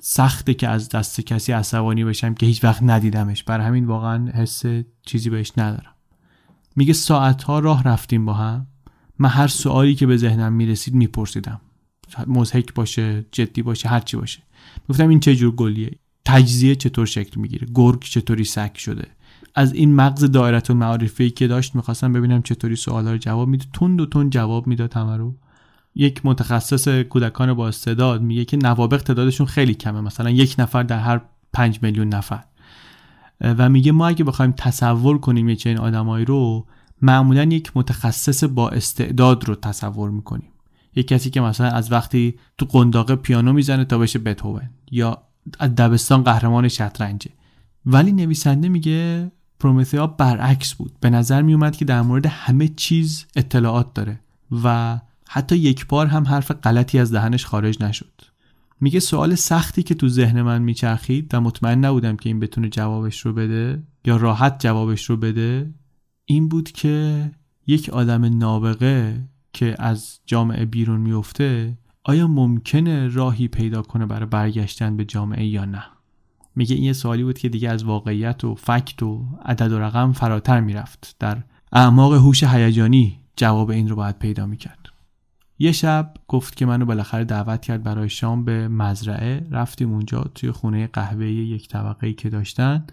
سخته که از دست کسی عصبانی بشم که هیچ وقت ندیدمش. برای همین واقعا حس چیزی بهش ندارم. میگه ساعتها راه رفتیم با هم. من هر سوالی که به ذهنم می‌رسید میپرسیدم. مزهک باشه جدی باشه هرچی باشه. گفتم این چه جور گلیه؟ تجزیه چطور شکل می‌گیره؟ گرگ چطوری سک شده؟ از این مغز دایره معارفی که داشت می‌خواستم ببینم چطوری سوالا رو جواب میده. تون و تون جواب می‌داد همه رو. یک متخصص کودکان با استعداد میگه که نوابق تعدادشون خیلی کمه. مثلا یک نفر در هر پنج میلیون نفر. و میگه ما اگه بخوایم تصور کنیم یه چنین آدمایی رو معمولا یک متخصص با استعداد رو تصور می‌کنیم. یک کسی که مثلا از وقتی تو قنداقه پیانو می‌زنه تا بشه بتوون یا از دبستان قهرمان شطرنجه. ولی نویسنده میگه پرومتئا برعکس بود. به نظر میومد که در مورد همه چیز اطلاعات داره و حتی یک بار هم حرف غلطی از دهنش خارج نشد. میگه سوال سختی که تو ذهن من میچرخید و مطمئن نبودم که این بتونه جوابش رو بده یا راحت جوابش رو بده این بود که یک آدم نابغه که از جامعه بیرون میفته آیا ممکنه راهی پیدا کنه برای برگشتن به جامعه یا نه؟ میگه این یه سوالی بود که دیگه از واقعیت و فکت و عدد و رقم فراتر می‌رفت. در اعماق هوش هیجانی جواب این رو باید پیدا می‌کرد. یه شب گفت که منو بالاخره دعوت کرد برای شام به مزرعه. رفتیم اونجا توی خونه قهوه یک طبقه ای که داشتن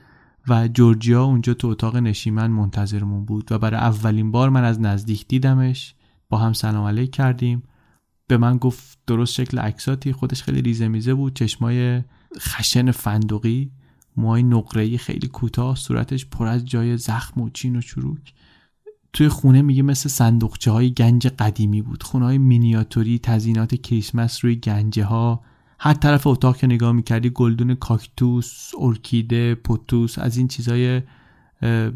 و جورجیا اونجا تو اتاق نشیمن منتظرمون بود و برای اولین بار من از نزدیک دیدمش. با هم سلام علیک کردیم. به من گفت درست شکل عکساتی خودش خیلی ریزه میزه بود. چشمای خشن فندقی موهای نقره‌ای خیلی کوتاه صورتش پر از جای زخم و چین و چروک. توی خونه میگه مثل صندوقچه های گنج قدیمی بود. خونه های مینیاتوری تزینات کریسمس روی گنجه ها هر طرف اتاق که نگاه می‌کردی گلدون کاکتوس ارکیده پوتوس از این چیزهای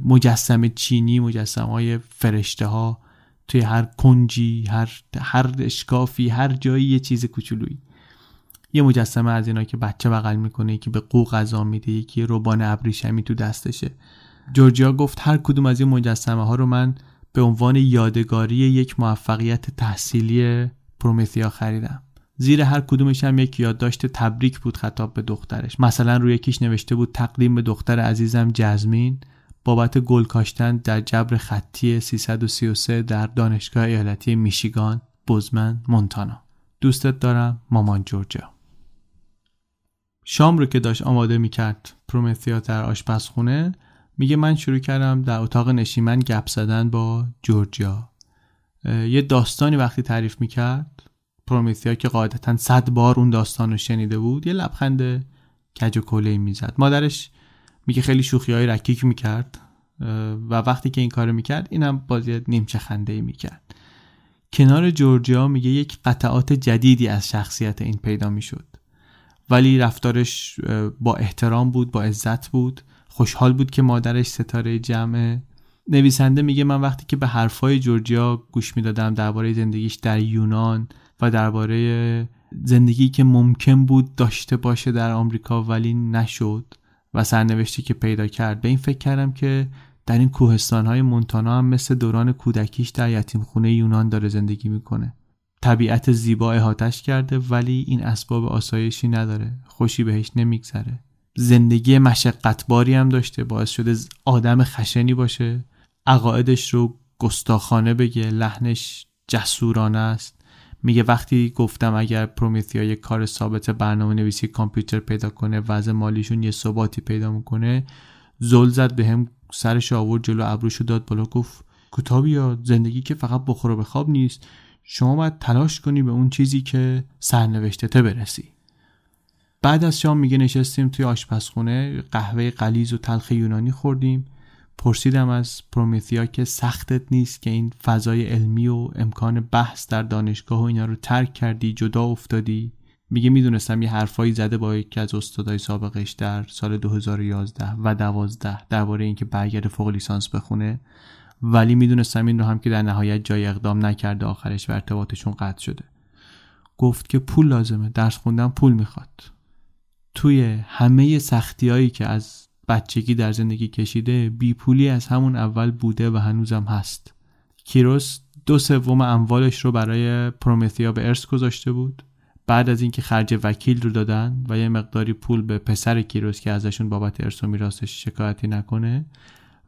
مجسم چینی مجسم های فرشته ها توی هر کنجی هر هر اشکافی هر جایی یه چیز کوچولویی. یه مجسمه از اینا که بچه بغل می‌کنه یکی به قو غذا میده یکی روبان ابریشمی تو دستشه. جورجیا گفت هر کدوم از این مجسمه ها رو من به عنوان یادگاری یک موفقیت تحصیلی پرومتیا خریدم زیر هر کدومش هم یک یادداشت تبریک بود خطاب به دخترش. مثلا روی یکیش نوشته بود تقدیم به دختر عزیزم جزمین بابت گل کاشتن در جبر خطی 333 در دانشگاه ایالتی میشیگان بزمن مونتانا. دوستت دارم مامان جورجیا. شام رو که داشت آماده می‌کرد پرومتیا در آشپزخونه میگه من شروع کردم در اتاق نشیمن گپ زدن با جورجیا. یه داستانی وقتی تعریف می‌کرد پرومیثیا که قاعدتا صد بار اون داستان رو شنیده بود یه لبخند کج و کله می‌زد. مادرش میگه خیلی شوخی های رکیک می‌کرد و وقتی که این کارو می‌کرد اینم بازی نیمچه خنده می‌کرد. کنار جورجیا میگه یک قطعات جدیدی از شخصیت این پیدا می‌شد. ولی رفتارش با احترام بود با عزت بود. خوشحال بود که مادرش ستاره جمعه نویسنده میگه من وقتی که به حرفای جورجیا گوش می‌دادم درباره زندگیش در یونان و درباره زندگی که ممکن بود داشته باشه در آمریکا ولی نشد و سرنوشتی که پیدا کرد. به این فکر کردم که در این کوهستان های مونتانا هم مثل دوران کودکیش در یتیم خونه یونان داره زندگی می‌کنه. طبیعت زیبا احاتش کرده ولی این اسباب آسایشی نداره. خوشی بهش نمیگذره. زندگی مشقتباری هم داشته باعث شده آدم خشنی باشه. عقاعدش رو گستاخانه بگه لحنش جسورانه است. میگه وقتی گفتم اگر پرومیتیا یک کار ثابت برنامه نویسی کامپیوتر پیدا کنه وضع مالیشون یه ثباتی پیدا می‌کنه زل زد به هم سرش آورد جلو ابروشو داد بالا گفت کتابی یا زندگی که فقط بخور و بخواب نیست. شما باید تلاش کنی به اون چیزی که سرنوشتته برسی. بعد از شام میگه نشستیم توی آشپزخونه قهوه قلیز و تلخ یونانی خوردیم. پرسیدم از پرومیثیا که سختت نیست که این فضای علمی و امکان بحث در دانشگاه و اینا رو ترک کردی جدا افتادی؟ میگه می‌دونستم یه حرفایی زده با یکی از استادای سابقش در سال 2011 و 12 درباره اینکه برگرد فوق لیسانس بخونه. ولی می‌دونستم این رو هم که در نهایت جای اقدام نکرده آخرش و ارتباطشون قطع شده. گفت که پول لازمه درس خوندن پول می‌خواد. توی همه سختیایی که از بچگی در زندگی کشیده بی پولی از همون اول بوده و هنوزم هست. کیروس دو سوم اموالش رو برای پرومثیا به ارث گذاشته بود. بعد از اینکه خرج وکیل رو دادن و یه مقداری پول به پسر کیروس که ازشون بابت ارث و میراثش شکایتی نکنه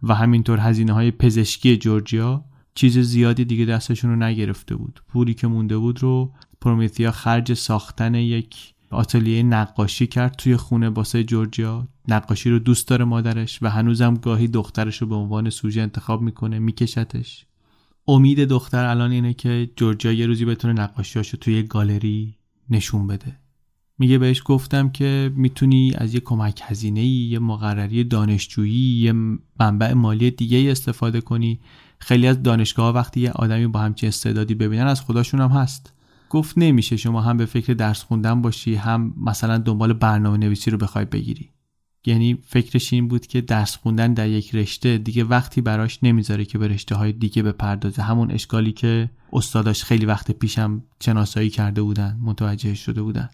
و همینطور هزینه های پزشکی جورجیا چیز زیادی دیگه دستشون رو نگرفته بود. پولی که مونده بود رو پرومیثیا خرج ساختن یک آتلیه نقاشی کرد توی خونه باسه جورجیا. نقاشی رو دوست داره مادرش و هنوزم گاهی دخترش رو به عنوان سوژه انتخاب می‌کنه میکشتش. امید دختر الان اینه که جورجیا یه روزی بتونه نقاشیاشو توی گالری نشون بده. میگه بهش گفتم که می‌تونی از یه کمک هزینه یه مقرری دانشجویی یه منبع مالی دیگه استفاده کنی. خیلی از دانشگاه وقتی یه آدمی با همچین استعدادی ببینن از خداشون هم هست. گفت نمیشه شما هم به فکر درس خوندن باشی هم مثلا دنبال برنامه نویسی رو بخوای بگیری. یعنی فکرش این بود که درس خوندن در یک رشته دیگه وقتی براش نمی‌ذاره که به رشته های دیگه بپردازه. همون اشکالی که استاداش خیلی وقت پیشم شناسایی کرده بودن متوجه شده بودن.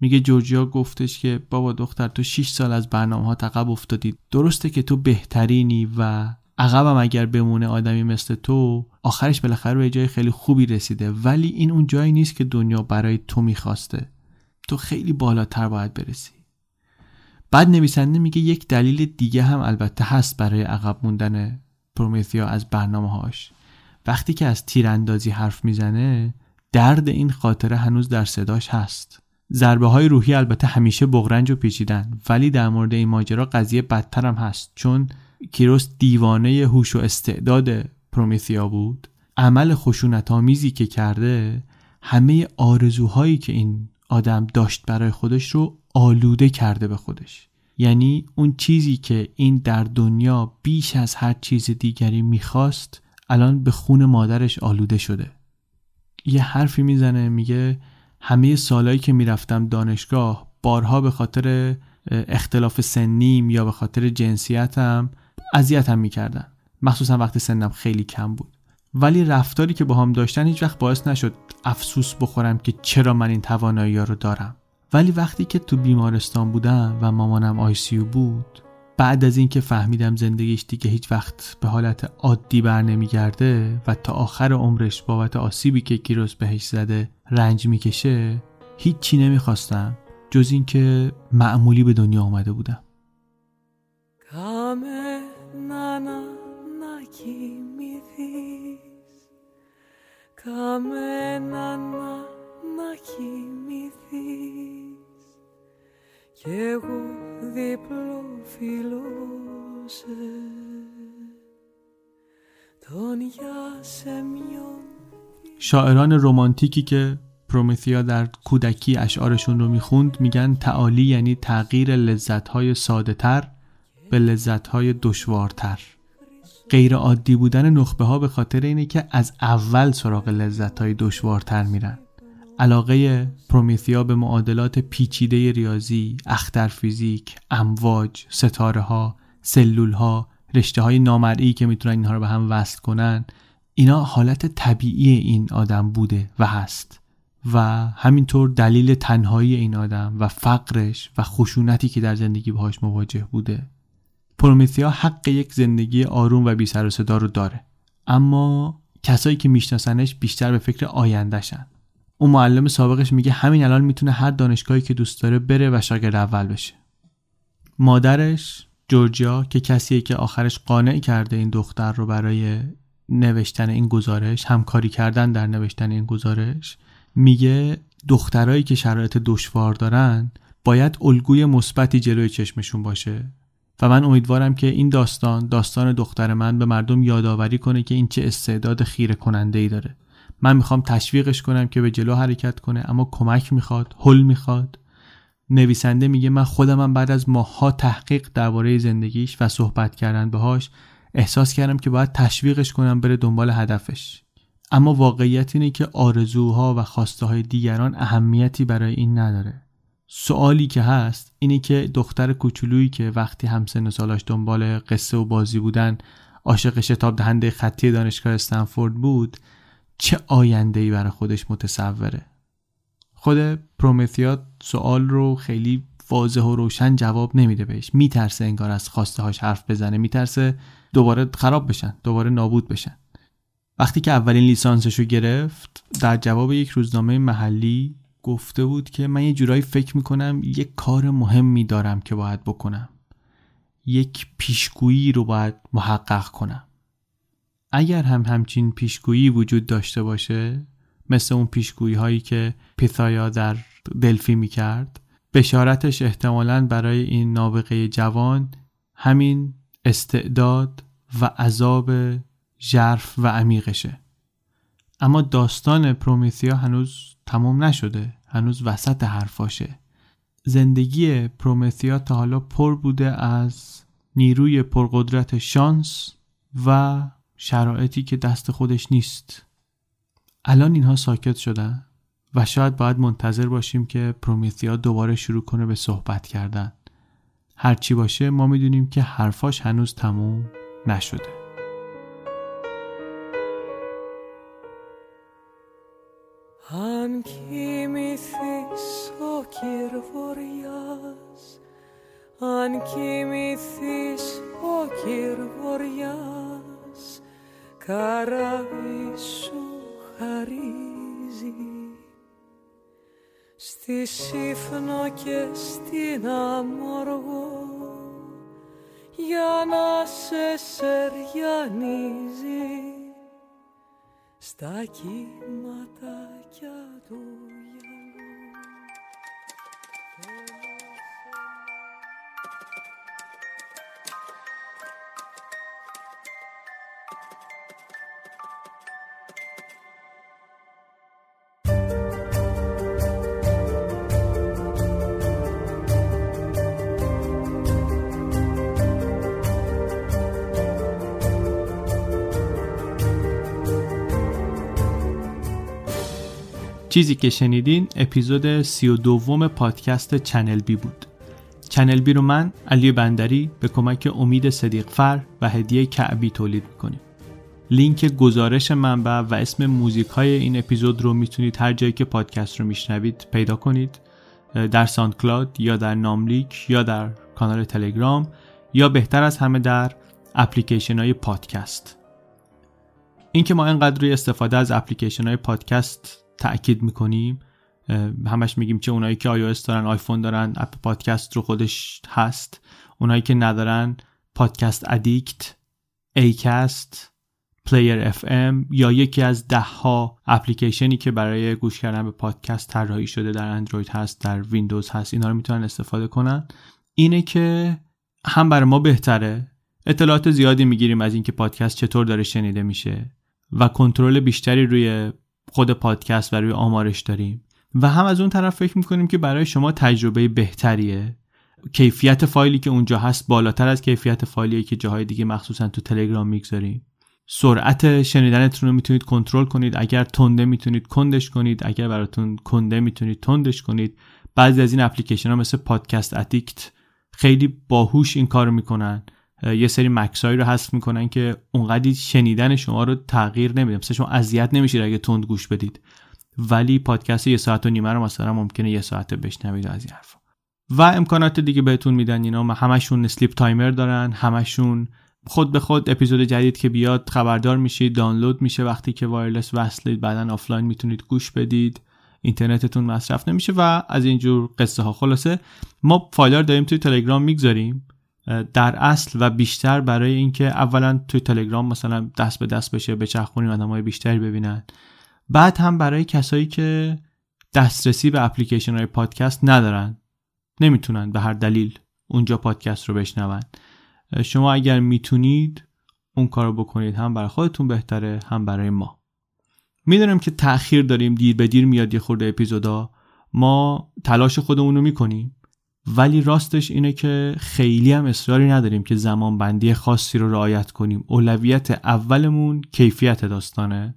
میگه جورجیا گفتش که بابا دختر تو 6 سال از برنامه ها تقب افتادی. درسته که تو بهترینی و عقبم اگر بمونه آدمی مثل تو آخرش بالاخره به جای خیلی خوبی رسیده. ولی این اون جایی نیست که دنیا برای تو می‌خواسته. تو خیلی بالاتر باید برسی. بعد نویسنده میگه یک دلیل دیگه هم البته هست برای عقب موندن پرومیثیا از برنامه هاش وقتی که از تیراندازی حرف می‌زنه درد این خاطره هنوز در صداش هست. ضربه های روحی البته همیشه بغرنج و پیچیدن ولی در مورد این ماجرا قضیه بدتر هم هست. چون کیروس دیوانه هوش و استعداد پرومیثیا بود. عمل خشونت آمیزی که کرده همه آرزوهایی که این آدم داشت برای خودش رو آلوده کرده به خودش. یعنی اون چیزی که این در دنیا بیش از هر چیز دیگری می‌خواست الان به خون مادرش آلوده شده. یه حرفی می‌زنه میگه همه سالهایی که می‌رفتم دانشگاه بارها به خاطر اختلاف سنیم یا به خاطر جنسیتم اذیتم می‌کردن. مخصوصا وقتی سنم خیلی کم بود. ولی رفتاری که با هم داشتن هیچ وقت باعث نشد افسوس بخورم که چرا من این توانایی رو دارم. ولی وقتی که تو بیمارستان بودم و مامانم آیسیو بود بعد از اینکه فهمیدم زندگیش دیگه هیچ وقت به حالت عادی بر نمیگرده و تا آخر عمرش بابت آسیبی که کیروس بهش زده رنج می‌کشه هیچی نمی‌خواستم جز اینکه معمولی به دنیا آمده بودم. κι εγώ διπλό φιλούσε دنیا شاعران رمانتیکی که پرومیثیا در کودکی اشعارشون رو میخوند میگن تعالی یعنی تغییر لذتهای ساده تر به لذتهای دشوارتر. غیر عادی بودن نخبه ها به خاطر اینه که از اول سراغ لذتهای دشوارتر میرن. علاقه پرومیثیا به معادلات پیچیده ریاضی، اختر فیزیک، امواج، ستاره ها، سلول ها، رشته های نامرئی که می‌تونن اینها رو به هم وصل کنن اینا حالت طبیعی این آدم بوده و هست. و همینطور دلیل تنهایی این آدم و فقرش و خشونتی که در زندگی باهاش مواجه بوده. پرومیثیا حق یک زندگی آروم و بی سر و صدا رو داره. اما کسایی که میشناسنش بیشتر به فکر آیندهشن. اون معلم سابقش میگه همین الان می‌تونه هر دانشگاهی که دوست داره بره و شاگرد اول بشه. مادرش جورجیا که کسیه که آخرش قانع کرده این دختر رو برای نوشتن این گزارش همکاری کردن در نوشتن این گزارش میگه دخترایی که شرایط دشوار دارن باید الگوی مثبتی جلوی چشمشون باشه. و من امیدوارم که این داستان داستان دختر من به مردم یادآوری کنه که این چه استعداد خیره کننده ای داره. من می‌خوام تشویقش کنم که به جلو حرکت کنه اما کمک می‌خواد حل می‌خواد. نویسنده میگه من خودم بعد از ماها تحقیق درباره زندگیش و صحبت کردن باهاش احساس کردم که باید تشویقش کنم بره دنبال هدفش. اما واقعیت اینه که آرزوها و خواسته های دیگران اهمیتی برای این نداره. سوالی که هست اینه که دختر کوچولویی که وقتی همسن سالاش دنبال قصه و بازی بودن عاشق شتاب دهنده خطی دانشگاه استنفورد بود چه آینده ای برای خودش متصوره؟ خود پرومتیا سوال رو خیلی واضح و روشن جواب نمیده بهش. میترسه انگار از خواسته هاش حرف بزنه. میترسه دوباره خراب بشن دوباره نابود بشن. وقتی که اولین لیسانسش رو گرفت در جواب یک روزنامه محلی گفته بود که من یه جورایی فکر می‌کنم یک کار مهمی دارم که باید بکنم. یک پیشگویی رو باید محقق کنم. اگر هم همچین پیشگویی وجود داشته باشه مثل اون پیشگویی هایی که پیثایا در دلفی می‌کرد بشارتش احتمالا برای این نابغه جوان همین استعداد و عذاب ژرف و عمیقشه. اما داستان پرومیثیا هنوز تمام نشده. هنوز وسط حرفاشه. زندگی پرومثیا تا حالا پر بوده از نیروی پرقدرت شانس و شرایطی که دست خودش نیست. الان اینها ساکت شدن و شاید باید منتظر باشیم که پرومیثیا دوباره شروع کنه به صحبت کردن. هرچی باشه ما می‌دونیم که حرفاش هنوز تموم نشده. Αν κοιμηθείς ο κυρβοριάς Αν κοιμηθείς ο κυρβοριάς Καράβι σου χαρίζει. Στη Σύφνο και στην Αμοργό Για να σε σεριανίζει στα κύματάκια του چیزی که شنیدین اپیزود سی و دوم پادکست چنل بی بود. چنل بی رو من علی بندری به کمک امید صدیق فر و هدیه کعبی تولید می‌کنیم. لینک گزارش منبع و اسم موزیک های این اپیزود رو می‌تونید هر جایی که پادکست رو میشنوید پیدا کنید. در SoundCloud یا در ناملیک یا در کانال تلگرام یا بهتر از همه در اپلیکیشن های پادکست. اینکه ما اینقدر روی استفاده از اپلیکیشن های پادکست تاکید می‌کنیم. همش میگیم چه اونایی که iOS دارن آیفون دارن اپ پادکست رو خودش هست. اونایی که ندارن Podcast Addict Acast Player FM یا یکی از ده ها اپلیکیشنی که برای گوش کردن به پادکست طراحی شده در اندروید هست در ویندوز هست اینا رو می‌تونن استفاده کنن. اینه که هم برای ما بهتره. اطلاعات زیادی می‌گیریم از اینکه پادکست چطور داره شنیده میشه و کنترل بیشتری روی خود پادکست و روی آمارش داریم. و هم از اون طرف فکر می‌کنیم که برای شما تجربه بهتریه. کیفیت فایلی که اونجا هست بالاتر از کیفیت فایلی که جاهای دیگه مخصوصا تو تلگرام می‌گذاریم. سرعت شنیدنتون رو می‌تونید کنترل کنید. اگر تنده می‌تونید کندش کنید. اگر براتون کنده می‌تونید تندش کنید. بعضی از این اپلیکیشن ها مثل پادکست اتیکت خیلی باهوش این کارو می‌کنن. یه سری مکثایی رو حذف می‌کنن که اونقدی شنیدن شما رو تغییر نمیده. مثلا شما اذیت نمیشید اگه تند گوش بدید. ولی پادکست یه ساعت و نیمه رو مثلا ممکنه یه ساعت بشنوید از این حرفا. و امکانات دیگه بهتون میدن اینا. همشون sleep timer دارن. همشون خود به خود اپیزود جدید که بیاد خبردار میشید دانلود میشه وقتی که wireless وصلید. بعدا آفلاین می‌تونید گوش بدید. اینترنتتون مصرف نمیشه و از اینجور قصه ها خلاصه ما فایل داریم توی تلگرام می‌گذاریم. در اصل و بیشتر برای اینکه اولا توی تلگرام مثلا دست به دست بشه بچرخونیم آدمای بیشتری ببینن. بعد هم برای کسایی که دسترسی به اپلیکیشن های پادکست ندارن نمی‌تونن به هر دلیل اونجا پادکست رو بشنون. شما اگر می‌تونید اون کارو بکنید هم برای خودتون بهتره هم برای ما. می‌دونم که تاخیر داریم دیر به دیر میاد یه خورده اپیزودا. ما تلاش خودمون رو می‌کنیم. ولی راستش اینه که خیلی هم اصراری نداریم که زمان بندی خاصی رو رعایت کنیم. اولویت اولمون کیفیت داستانه.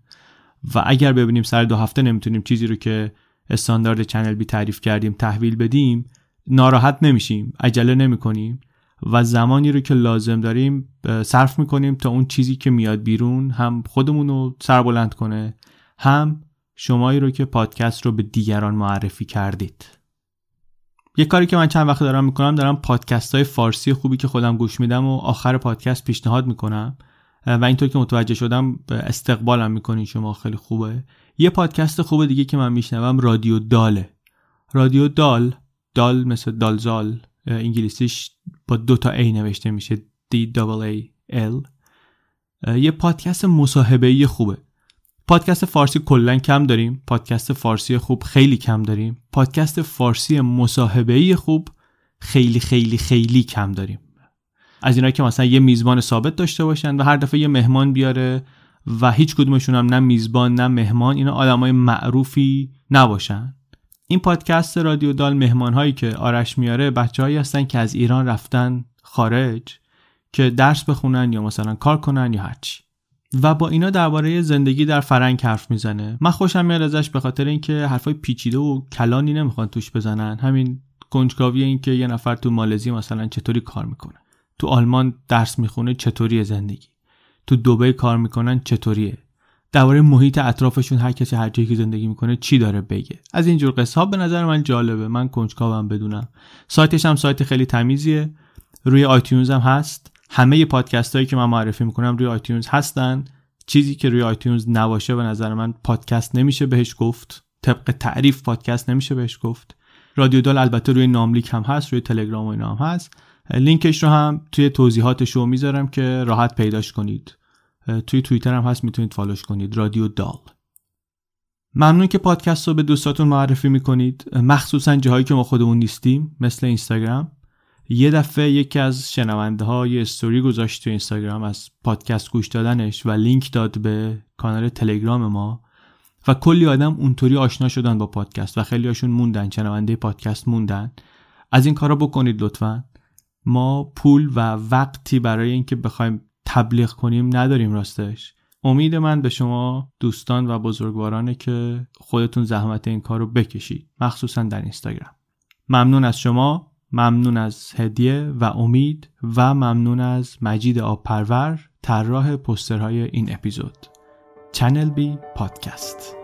و اگر ببینیم سر دو هفته نمی‌تونیم چیزی رو که استاندارد چنل بی تعریف کردیم تحویل بدیم ناراحت نمیشیم عجله نمی کنیم و زمانی رو که لازم داریم صرف می‌کنیم تا اون چیزی که میاد بیرون هم خودمون رو سربلند کنه هم شمایی رو که پادکست رو به دیگران معرفی کردید. یه کاری که من چند وقت دارم می‌کنم دارم پادکست های فارسی خوبی که خودم گوش میدم و آخر پادکست پیشنهاد می‌کنم. و اینطور که متوجه شدم استقبالم می‌کنین شما خیلی خوبه. یه پادکست خوب دیگه که من میشنوم رادیو داله رادیو دال دال مثل دالزال انگلیسیش با دو تا ای نوشته میشه D A L. یه پادکست مصاحبه خوبه. پادکست فارسی کلا کم داریم. پادکست فارسی خوب خیلی کم داریم. پادکست فارسی مصاحبه خوب خیلی خیلی خیلی کم داریم. از اینا که مثلا یه میزبان ثابت داشته باشن و هر دفعه یه مهمان بیاره و هیچ کدومشون هم نه میزبان نه مهمان اینا آدمای معروفی نباشن. این پادکست رادیو دال مهمان هایی که آرش میاره بچههایی هستن که از ایران رفتن خارج که درس بخونن یا مثلا کار کنن یا هرچی. و با اینا درباره زندگی در فرنگ حرف می‌زنه. من خوشم میاد ازش به خاطر اینکه حرفای پیچیده و کلانی نمی‌خوان توش بزنن. همین کنجکاوی این که یه نفر تو مالزی مثلا چطوری کار می‌کنه. تو آلمان درس می‌خونه چطوری زندگی. تو دبی کار می‌کنن چطوریه. درباره محیط اطرافشون هر کسی هر جایی که زندگی می‌کنه چی داره بگه. از اینجور قصه به نظر من جالبه. من کنجکاوم بدونم. سایتش هم سایت خیلی تمیزیه. روی iTunes هم هست. همه پادکست هایی که من معرفی می‌کنم روی iTunes هستن. چیزی که روی iTunes نباشه به نظر من پادکست نمیشه بهش گفت. طبق تعریف پادکست نمیشه بهش گفت. رادیو دال البته روی ناملیک هم هست روی تلگرام و اینا هم هست. لینکش رو هم توی توضیحات شو می‌ذارم که راحت پیداش کنید. توی توییتر هم هست می‌تونید فالوش کنید. رادیو دال. ممنون که پادکست رو به دوستاتون معرفی می‌کنید. مخصوصا جاهایی که ما خودمون نیستیم مثل اینستاگرام. یه دفعه یکی از شنونده ها یه استوری گذاشت تو اینستاگرام از پادکست گوش دادنش و لینک داد به کانال تلگرام ما و کلی آدم اونطوری آشنا شدن با پادکست و خیلی هاشون موندن شنونده پادکست موندن. از این کارا بکنید لطفا. ما پول و وقتی برای اینکه بخوایم تبلیغ کنیم نداریم راستش. امید من به شما دوستان و بزرگوارانه که خودتون زحمت این کار رو بکشید مخصوصا در اینستاگرام. ممنون از شما. ممنون از هدیه و امید و ممنون از مجید آبپرور طراح پسترهای این اپیزود. چنل بی پادکست